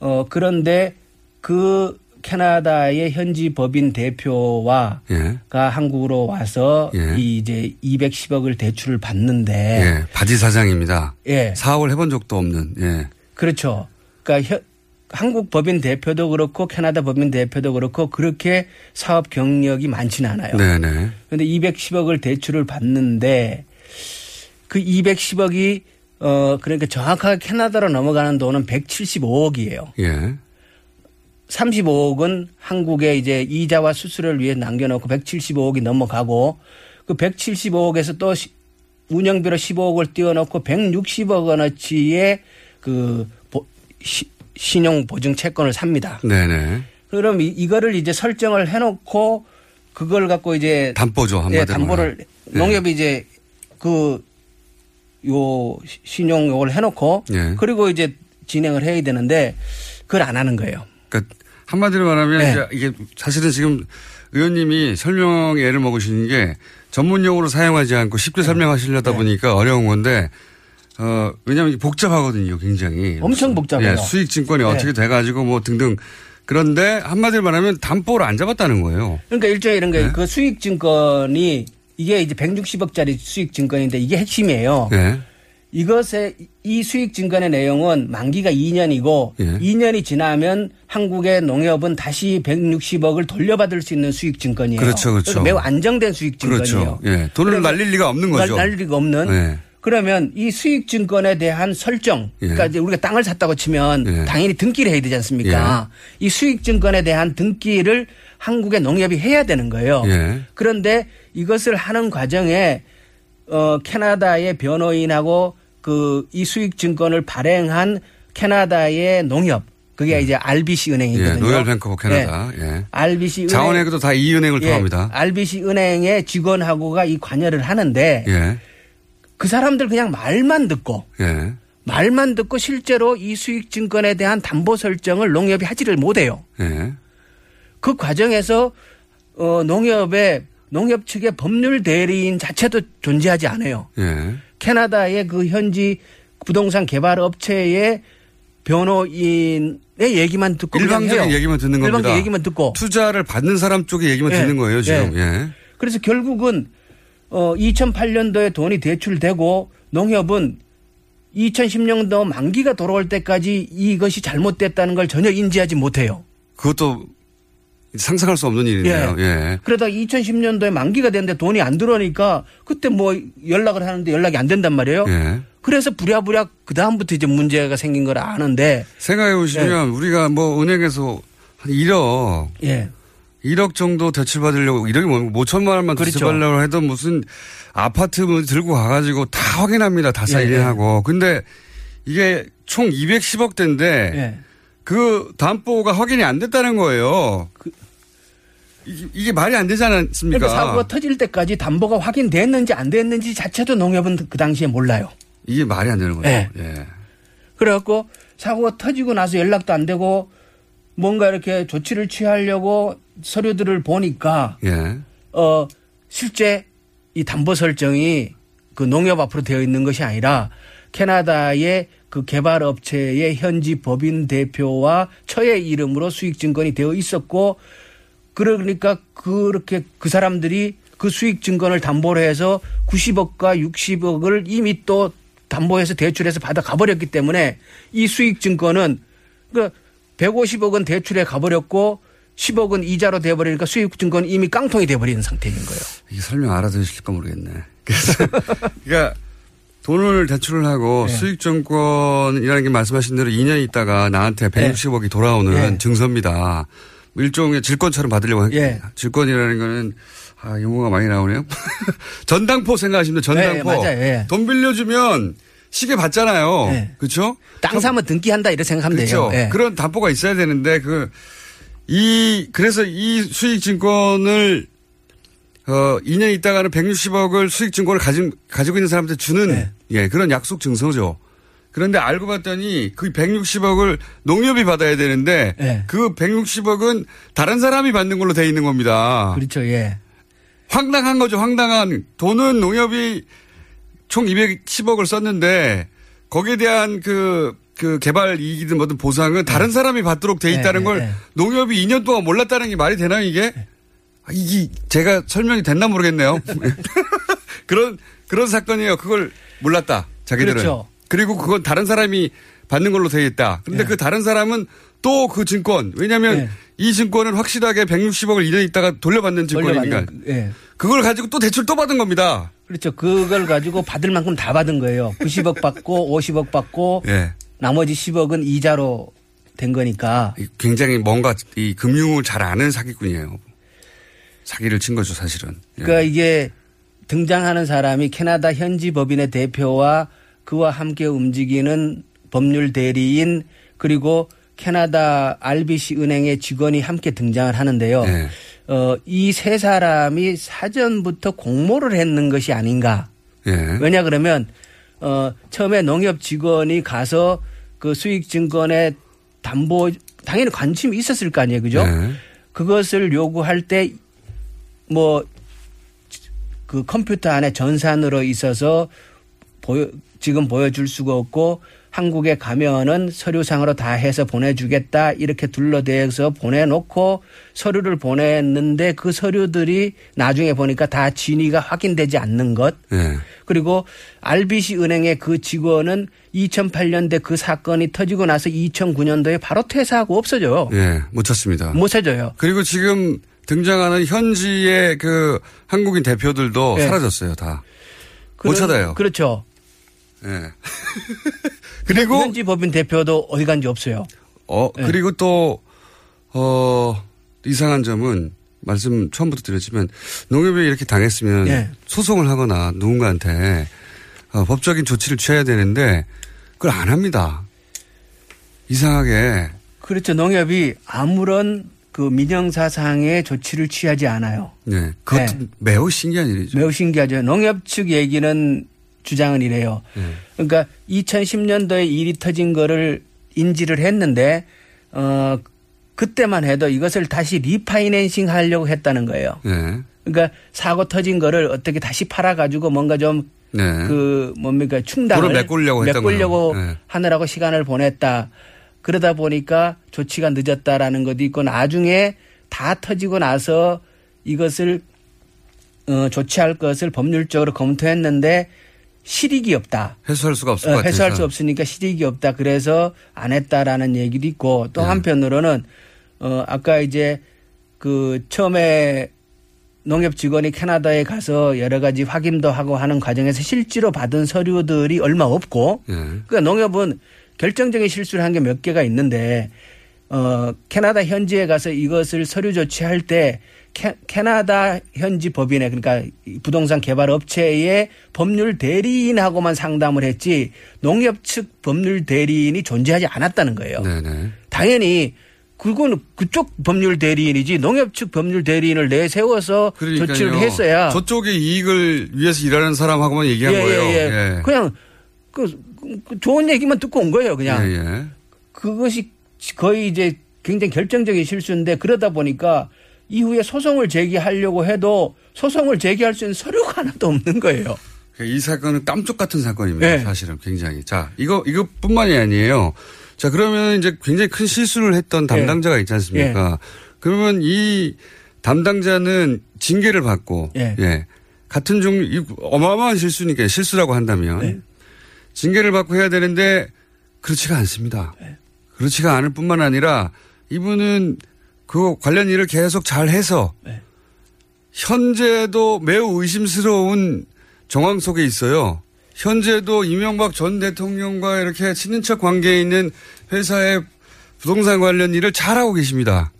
Speaker 13: 어, 그런데 그 캐나다의 현지 법인 대표와
Speaker 3: 예.
Speaker 13: 가 한국으로 와서
Speaker 3: 예.
Speaker 13: 이 이제 210억을 대출을 받는데
Speaker 3: 예. 바지 사장입니다.
Speaker 13: 예.
Speaker 3: 사업을 해본 적도 없는. 예.
Speaker 13: 그렇죠. 그러니까 현- 한국 법인 대표도 그렇고 캐나다 법인 대표도 그렇고 그렇게 사업 경력이 많지는 않아요.
Speaker 3: 네네.
Speaker 13: 그런데 210억을 대출을 받는데 그 210억이 어 그러니까 정확하게 캐나다로 넘어가는 돈은 175억이에요.
Speaker 3: 예.
Speaker 13: 35억은 한국에 이제 이자와 수수료를 위해 남겨놓고 175억이 넘어가고 그 175억에서 또 시- 운영비로 15억을 띄워놓고 160억 원어치의 그 시- 신용 보증 채권을 삽니다.
Speaker 3: 네네.
Speaker 13: 그럼 이, 이거를 이제 설정을 해놓고 그걸 갖고 이제
Speaker 3: 담보죠, 한마디로
Speaker 13: 예, 담보를.
Speaker 3: 네.
Speaker 13: 농협이 이제 그 요 신용 요걸 해놓고
Speaker 3: 예.
Speaker 13: 그리고 이제 진행을 해야 되는데 그걸 안 하는 거예요.
Speaker 3: 그러니까 한마디로 말하면
Speaker 13: 네.
Speaker 3: 이제 이게 사실은 지금 의원님이 설명에 애를 먹으시는 게 전문 용어로 사용하지 않고
Speaker 13: 네.
Speaker 3: 쉽게 설명하시려다 보니까 어려운 건데 어 왜냐하면 복잡하거든요, 굉장히.
Speaker 13: 엄청 복잡해요.
Speaker 3: 예, 수익 증권이
Speaker 13: 네.
Speaker 3: 어떻게 돼가지고 뭐 등등. 그런데 한마디로 말하면 담보를 안 잡았다는 거예요.
Speaker 13: 그러니까 일종의 이런
Speaker 3: 네.
Speaker 13: 게그 수익 증권이 이게 이제 160억짜리 수익 증권인데 이게 핵심이에요.
Speaker 3: 예.
Speaker 13: 이것의 이 수익 증권의 내용은 만기가 2년이고
Speaker 3: 예.
Speaker 13: 2년이 지나면 한국의 농협은 다시 160억을 돌려받을 수 있는 수익 증권이에요.
Speaker 3: 그렇죠, 그렇죠.
Speaker 13: 그러니까 매우 안정된 수익 증권이에요.
Speaker 3: 그렇죠. 예. 돈을
Speaker 13: 그러면
Speaker 3: 날릴 리가 없는 거죠.
Speaker 13: 날 리가 없는.
Speaker 3: 예.
Speaker 13: 그러면 이 수익 증권에 대한 설정,
Speaker 3: 예.
Speaker 13: 그러니까 이제 우리가 땅을 샀다고 치면
Speaker 3: 예.
Speaker 13: 당연히 등기를 해야 되지 않습니까? 이 수익 증권에 대한 등기를 한국의 농협이 해야 되는 거예요.
Speaker 3: 예.
Speaker 13: 그런데 이것을 하는 과정에 어 캐나다의 변호인하고 그 이 수익 증권을 발행한 캐나다의 농협 그게 이제 RBC
Speaker 3: 예.
Speaker 13: 은행이거든요.
Speaker 3: Royal Bank of Canada. 예.
Speaker 13: RBC 은행
Speaker 3: 자원외교도 다 이 은행을
Speaker 13: 예,
Speaker 3: 포함합니다.
Speaker 13: RBC 은행의 직원하고가 이 관여를 하는데
Speaker 3: 예.
Speaker 13: 그 사람들 그냥 말만 듣고
Speaker 3: 예.
Speaker 13: 말만 듣고 실제로 이 수익 증권에 대한 담보 설정을 농협이 하지를 못해요.
Speaker 3: 예.
Speaker 13: 그 과정에서 어 농협의 농협 측의 법률 대리인 자체도 존재하지 않아요.
Speaker 3: 예.
Speaker 13: 캐나다의 그 현지 부동산 개발 업체의 변호인의 얘기만 듣고
Speaker 3: 일방적인. 얘기만 듣는 겁니다.
Speaker 13: 일방적인 얘기만 듣고
Speaker 3: 투자를 받는 사람 쪽의 얘기만
Speaker 13: 예,
Speaker 3: 듣는 거예요, 지금.
Speaker 13: 예.
Speaker 3: 예.
Speaker 13: 그래서 결국은 어 2008년도에 돈이 대출되고 농협은 2010년도 만기가 돌아올 때까지 이것이 잘못됐다는 걸 전혀 인지하지 못해요.
Speaker 3: 그것도 상상할 수 없는 일이네요. 예.
Speaker 13: 그러다가 2010년도에 만기가 됐는데 돈이 안 들어오니까 그때 뭐 연락을 하는데 연락이 안 된단 말이에요.
Speaker 3: 예.
Speaker 13: 그래서 부랴부랴 그 다음부터 이제 문제가 생긴 걸 아는데
Speaker 3: 생각해 보시면 우리가 뭐 은행에서 한 1억,
Speaker 13: 예.
Speaker 3: 1억 정도 대출 받으려고 1억이 뭐 5천만 원만
Speaker 13: 그렇죠.
Speaker 3: 대출 받으려고 해도 무슨 아파트 문 들고 가가지고 다 확인합니다. 다
Speaker 13: 예,
Speaker 3: 사인하고. 근데 이게 총 210억 대인데
Speaker 13: 예.
Speaker 3: 그 담보가 확인이 안 됐다는 거예요. 이게, 이게 말이 안 되지 않습니까?
Speaker 13: 그러니까 사고가 터질 때까지 담보가 확인됐는지 안 됐는지 자체도 농협은 그 당시에 몰라요.
Speaker 3: 이게 말이 안 되는.
Speaker 13: 예.
Speaker 3: 예.
Speaker 13: 그래갖고 사고가 터지고 나서 연락도 안 되고 뭔가 이렇게 조치를 취하려고 서류들을 보니까
Speaker 3: 예.
Speaker 13: 어 실제 이 담보 설정이 그 농협 앞으로 되어 있는 것이 아니라 캐나다의 그 개발 업체의 현지 법인 대표와 처의 이름으로 수익 증권이 되어 있었고 그러니까 그렇게 그 사람들이 그 수익 증권을 담보로 해서 90억과 60억을 이미 또 담보해서 대출해서 받아 가버렸기 때문에 이 수익 증권은 그 150억은 대출에 가버렸고 10억은 이자로 돼버리니까 수익 증권 은 이미 깡통이 돼버리는 상태인 거예요.
Speaker 3: 이게 설명 알아들으실까 모르겠네. 그래서 그러니까 돈을 대출을 하고
Speaker 13: 네.
Speaker 3: 수익증권이라는 게 말씀하신 대로 2년 있다가 나한테 160억이 돌아오는
Speaker 13: 네.
Speaker 3: 증서입니다. 일종의 질권처럼 받으려고 한
Speaker 13: 예.
Speaker 3: 질권이라는 거는 아 용어가 많이 나오네요. 전당포 생각하시면 전당포.
Speaker 13: 네, 맞아요. 예.
Speaker 3: 돈 빌려주면 시계 받잖아요. 그렇죠?
Speaker 13: 땅 사면 등기 한다 이렇게 생각하면
Speaker 3: 그렇죠.
Speaker 13: 돼요. 예.
Speaker 3: 그런 담보가 있어야 되는데 그 이 그래서 이 수익 증권을 어 2년 있다가는 160억을 수익 증권을 가지, 가지고 있는 사람한테 주는
Speaker 13: 네.
Speaker 3: 예 그런 약속 증서죠. 그런데 알고 봤더니 그 160억을 농협이 받아야 되는데
Speaker 13: 네.
Speaker 3: 그 160억은 다른 사람이 받는 걸로 돼 있는 겁니다.
Speaker 13: 그렇죠. 예.
Speaker 3: 황당한 거죠. 황당한 돈은 농협이 총 210억을 썼는데 거기에 대한 그, 그 개발 이익이든 뭐든 보상은 다른 사람이 받도록 돼
Speaker 13: 네,
Speaker 3: 있다는
Speaker 13: 네,
Speaker 3: 걸
Speaker 13: 네.
Speaker 3: 농협이 2년 동안 몰랐다는 게 말이 되나요 이게? 아, 이게 제가 설명이 됐나 모르겠네요. 그런 그런 사건이에요. 그걸 몰랐다. 자기들은.
Speaker 13: 그렇죠.
Speaker 3: 그리고 그건 다른 사람이 받는 걸로 돼 있다. 그런데 그 다른 사람은 또 그 증권 왜냐하면
Speaker 13: 네.
Speaker 3: 이 증권은 확실하게 160억을 2년 있다가 돌려받는 증권이니까
Speaker 13: 돌려받는, 예.
Speaker 3: 그걸 가지고 또 대출 또 받은 겁니다.
Speaker 13: 그렇죠. 그걸 가지고 받을 만큼 다 받은 거예요. 90억 받고 50억 받고
Speaker 3: 예.
Speaker 13: 나머지 10억은 이자로 된 거니까.
Speaker 3: 굉장히 뭔가 이 금융을 잘 아는 사기꾼이에요. 사기를 친 거죠, 사실은. 예.
Speaker 13: 그러니까 이게 등장하는 사람이 캐나다 현지 법인의 대표와 그와 함께 움직이는 법률 대리인 그리고 캐나다 RBC 은행의 직원이 함께 등장을 하는데요.
Speaker 3: 네.
Speaker 13: 어, 이 세 사람이 사전부터 공모를 했는 것이 아닌가.
Speaker 3: 예.
Speaker 13: 왜냐 그러면 어 처음에 농협 직원이 가서 그 수익증권에 담보 당연히 관심이 있었을 거 아니에요, 그죠?
Speaker 3: 네.
Speaker 13: 그것을 요구할 때 뭐 그 컴퓨터 안에 전산으로 있어서 보여 지금 보여줄 수가 없고 한국에 가면은 서류상으로 다 해서 보내주겠다 이렇게 둘러대서 보내놓고 서류를 보냈는데 그 서류들이 나중에 보니까 다 진위가 확인되지 않는 것
Speaker 3: 예.
Speaker 13: 그리고 RBC 은행의 그 직원은 2008년대 그 사건이 터지고 나서 2009년도에 바로 퇴사하고 없어져요.
Speaker 3: 예, 못 찾습니다.
Speaker 13: 못 찾아요.
Speaker 3: 그리고 지금 등장하는 현지의 그 한국인 대표들도
Speaker 13: 예.
Speaker 3: 사라졌어요, 다. 못 찾아요.
Speaker 13: 그렇죠.
Speaker 3: 예. 그리고
Speaker 13: 현지 법인 대표도 어디 간지 없어요.
Speaker 3: 어,
Speaker 13: 예.
Speaker 3: 그리고 또, 어, 이상한 점은 말씀 처음부터 드렸지만 농협이 이렇게 당했으면
Speaker 13: 예.
Speaker 3: 소송을 하거나 누군가한테 어, 법적인 조치를 취해야 되는데 그걸 안 합니다. 이상하게.
Speaker 13: 그렇죠. 농협이 아무런 그 민영 사상의 조치를 취하지 않아요.
Speaker 3: 네. 그것도
Speaker 13: 네.
Speaker 3: 매우 신기한 일이죠.
Speaker 13: 매우 신기하죠. 농협 측 얘기는 주장은 이래요.
Speaker 3: 네.
Speaker 13: 그러니까 2010년도에 일이 터진 거를 인지를 했는데 어 그때만 해도 이것을 다시 리파이낸싱 하려고 했다는 거예요.
Speaker 3: 네.
Speaker 13: 그러니까 사고 터진 거를 어떻게 다시 팔아 가지고 뭔가 좀
Speaker 3: 네.
Speaker 13: 그 뭡니까 충당을
Speaker 3: 메꾸려고
Speaker 13: 메꾸려고.
Speaker 3: 네.
Speaker 13: 하느라고 시간을 보냈다. 그러다 보니까 조치가 늦었다라는 것도 있고 나중에 다 터지고 나서 이것을 어, 조치할 것을 법률적으로 검토했는데 실익이 없다.
Speaker 3: 해소할 수가 없을
Speaker 13: 어,
Speaker 3: 것 같아요.
Speaker 13: 해소할 수 없으니까 실익이 없다. 그래서 안 했다라는 얘기도 있고 또
Speaker 3: 네.
Speaker 13: 한편으로는 어 아까 이제 그 처음에 농협 직원이 캐나다에 가서 여러 가지 확인도 하고 하는 과정에서 실제로 받은 서류들이 얼마 없고
Speaker 3: 예.
Speaker 13: 그러니까 농협은 결정적인 실수를 한 게 몇 개가 있는데 어 캐나다 현지에 가서 이것을 서류 조치할 때 캐, 캐나다 현지 법인에 그러니까 이 부동산 개발 업체의 법률 대리인하고만 상담을 했지 농협 측 법률 대리인이 존재하지 않았다는 거예요.
Speaker 3: 네네.
Speaker 13: 당연히 그건 그쪽 법률 대리인이지 농협 측 법률 대리인을 내세워서
Speaker 3: 그러니까요.
Speaker 13: 조치를 했어야
Speaker 3: 저쪽의 이익을 위해서 일하는 사람하고만 얘기한
Speaker 13: 예,
Speaker 3: 거예요.
Speaker 13: 예, 예. 그냥 그, 그 좋은 얘기만 듣고 온 거예요, 그냥.
Speaker 3: 예, 예.
Speaker 13: 그것이 거의 이제 굉장히 결정적인 실수인데 그러다 보니까 이후에 소송을 제기하려고 해도 소송을 제기할 수 있는 서류가 하나도 없는 거예요.
Speaker 3: 이 사건은 깜짝 같은 사건입니다.
Speaker 13: 네.
Speaker 3: 사실은 굉장히. 자, 이거, 이것뿐만이 아니에요. 자, 그러면 이제 굉장히 큰 실수를 했던 담당자가 있지 않습니까? 그러면 이 담당자는 징계를 받고,
Speaker 13: 예.
Speaker 3: 예. 같은 종류, 이 어마어마한 실수니까 실수라고 한다면,
Speaker 13: 네.
Speaker 3: 징계를 받고 해야 되는데, 그렇지가 않습니다.
Speaker 13: 네.
Speaker 3: 그렇지가 않을 뿐만 아니라, 이분은 그 관련 일을 계속 잘 해서,
Speaker 13: 네.
Speaker 3: 현재도 매우 의심스러운 정황 속에 있어요. 현재도 이명박 전 대통령과 이렇게 친인척 관계에 있는 회사의 부동산 관련 일을 잘하고 계십니다.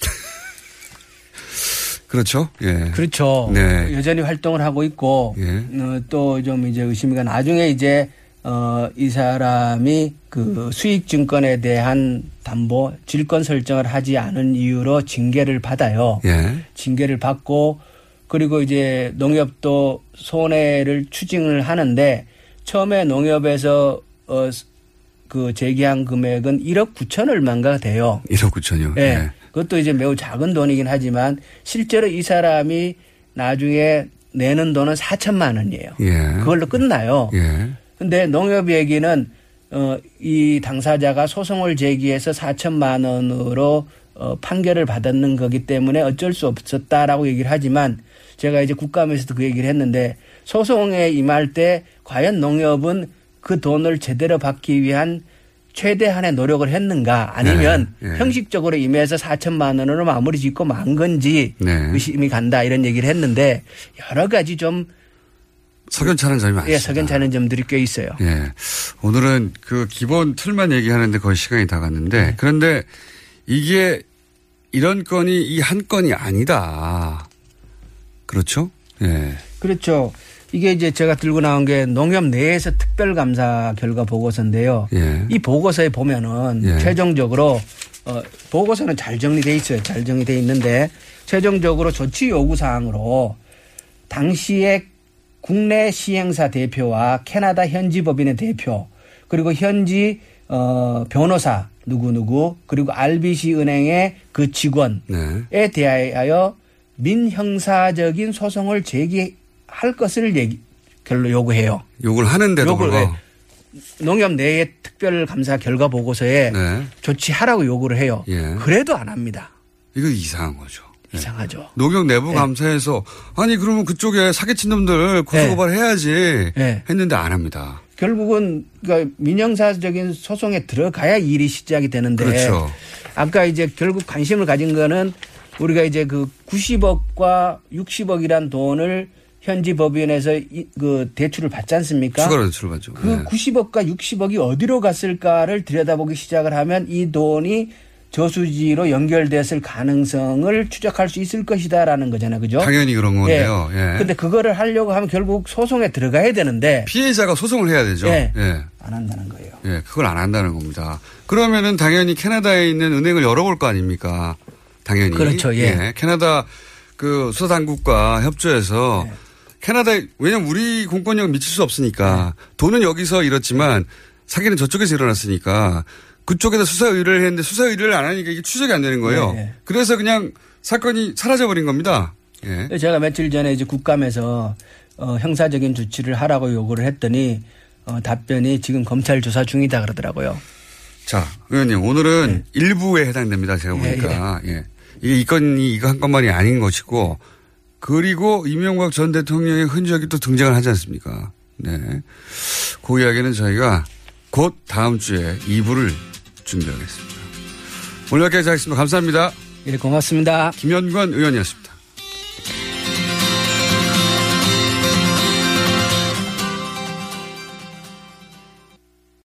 Speaker 3: 그렇죠? 예.
Speaker 13: 그렇죠.
Speaker 3: 네.
Speaker 13: 여전히 활동을 하고 있고
Speaker 3: 예.
Speaker 13: 또좀 이제 의심이가 나중에 이제 어, 이 사람이 그 수익 증권에 대한 담보 질권 설정을 하지 않은 이유로 징계를 받아요.
Speaker 3: 예.
Speaker 13: 징계를 받고 그리고 이제 농협도 손해를 추징을 하는데 처음에 농협에서 어, 그 제기한 금액은 1억 9천 얼마인가 돼요.
Speaker 3: 1억 9천이요.
Speaker 13: 예. 그것도 이제 매우 작은 돈이긴 하지만 실제로 이 사람이 나중에 내는 돈은 4천만 원이에요.
Speaker 3: 예.
Speaker 13: 그걸로 끝나요.
Speaker 3: 예.
Speaker 13: 근데 농협 얘기는 어, 이 당사자가 소송을 제기해서 4천만 원으로 어, 판결을 받았는 거기 때문에 어쩔 수 없었다라고 얘기를 하지만 제가 이제 국감에서도 그 얘기를 했는데 소송에 임할 때 과연 농협은 그 돈을 제대로 받기 위한 최대한의 노력을 했는가 아니면
Speaker 3: 네, 네.
Speaker 13: 형식적으로 임해서 4천만 원으로 마무리 짓고 만 건지
Speaker 3: 네.
Speaker 13: 의심이 간다 이런 얘기를 했는데 여러 가지 좀
Speaker 3: 석연찮은 점이 많습니다.
Speaker 13: 예, 석연찮은 점들이 꽤 있어요.
Speaker 3: 예. 오늘은 그 기본 틀만 얘기하는데 거의 시간이 다 갔는데
Speaker 13: 네.
Speaker 3: 그런데 이게 이런 건이 이 한 건이 아니다. 그렇죠? 예.
Speaker 13: 그렇죠. 이게 이제 제가 들고 나온 게 농협 내에서 특별감사 결과 보고서인데요.
Speaker 3: 예.
Speaker 13: 이 보고서에 보면은
Speaker 3: 예.
Speaker 13: 최종적으로 어, 보고서는 잘 정리돼 있어요. 잘 정리돼 있는데 최종적으로 조치 요구 사항으로 당시에 국내 시행사 대표와 캐나다 현지 법인의 대표 그리고 현지 어, 변호사 누구 누구 그리고 RBC 은행의 그 직원에
Speaker 3: 네.
Speaker 13: 대하여 민형사적인 소송을 제기할 것을 얘기 결로 요구해요.
Speaker 3: 욕을 하는데도
Speaker 13: 요걸
Speaker 3: 불구하고.
Speaker 13: 농협 내의 특별 감사 결과 보고서에
Speaker 3: 네.
Speaker 13: 조치하라고 요구를 해요.
Speaker 3: 예.
Speaker 13: 그래도 안 합니다.
Speaker 3: 이거 이상한 거죠.
Speaker 13: 이상하죠.
Speaker 3: 농협 내부
Speaker 13: 네.
Speaker 3: 감사에서 아니 그러면 그쪽에 사기친 놈들 고소고발 해야지
Speaker 13: 네.
Speaker 3: 했는데 안 합니다.
Speaker 13: 결국은 그러니까 민형사적인 소송에 들어가야 일이 시작이 되는데
Speaker 3: 그렇죠.
Speaker 13: 아까 이제 결국 관심을 가진 거는 우리가 이제 그 90억과 60억이란 돈을 현지 법인에서 이- 그 대출을 받지 않습니까?
Speaker 3: 추가로 대출을 받죠.
Speaker 13: 그
Speaker 3: 네.
Speaker 13: 90억과 60억이 어디로 갔을까를 들여다보기 시작을 하면 이 돈이 저수지로 연결됐을 가능성을 추적할 수 있을 것이다라는 거잖아요. 그죠?
Speaker 3: 당연히 그런 건데요. 예.
Speaker 13: 근데 그거를 하려고 하면 결국 소송에 들어가야 되는데
Speaker 3: 피해자가 소송을 해야 되죠.
Speaker 13: 예.
Speaker 3: 예.
Speaker 13: 안 한다는 거예요.
Speaker 3: 예, 그걸 안 한다는 겁니다. 그러면은 당연히 캐나다에 있는 은행을 열어볼 거 아닙니까? 당연히.
Speaker 13: 그렇죠, 예.
Speaker 3: 캐나다 그 수사당국과 협조해서
Speaker 13: 네.
Speaker 3: 캐나다, 왜냐면 우리 공권력 미칠 수 없으니까
Speaker 13: 네.
Speaker 3: 돈은 여기서 잃었지만 사기는 저쪽에서 일어났으니까 그쪽에서 수사 의뢰를 했는데 수사 의뢰를 안 하니까 이게 추적이 안 되는 거예요.
Speaker 13: 네.
Speaker 3: 그래서 그냥 사건이 사라져버린 겁니다. 예.
Speaker 13: 제가 며칠 전에 이제 국감에서 어, 형사적인 조치를 하라고 요구를 했더니 어, 답변이 지금 검찰 조사 중이다 그러더라고요.
Speaker 3: 자, 의원님, 오늘은 일부에 해당됩니다. 제가
Speaker 13: 네. 예,
Speaker 3: 보니까. 예. 이게 이 건이 이거 한 건만이 아닌 것이고, 그리고 이명박 전 대통령의 흔적이 또 등장을 하지 않습니까? 네. 그 이야기는 저희가 곧 다음 주에 2부를 준비하겠습니다. 오늘 여기까지 하겠습니다. 감사합니다.
Speaker 13: 예, 고맙습니다.
Speaker 3: 김현관 의원이었습니다.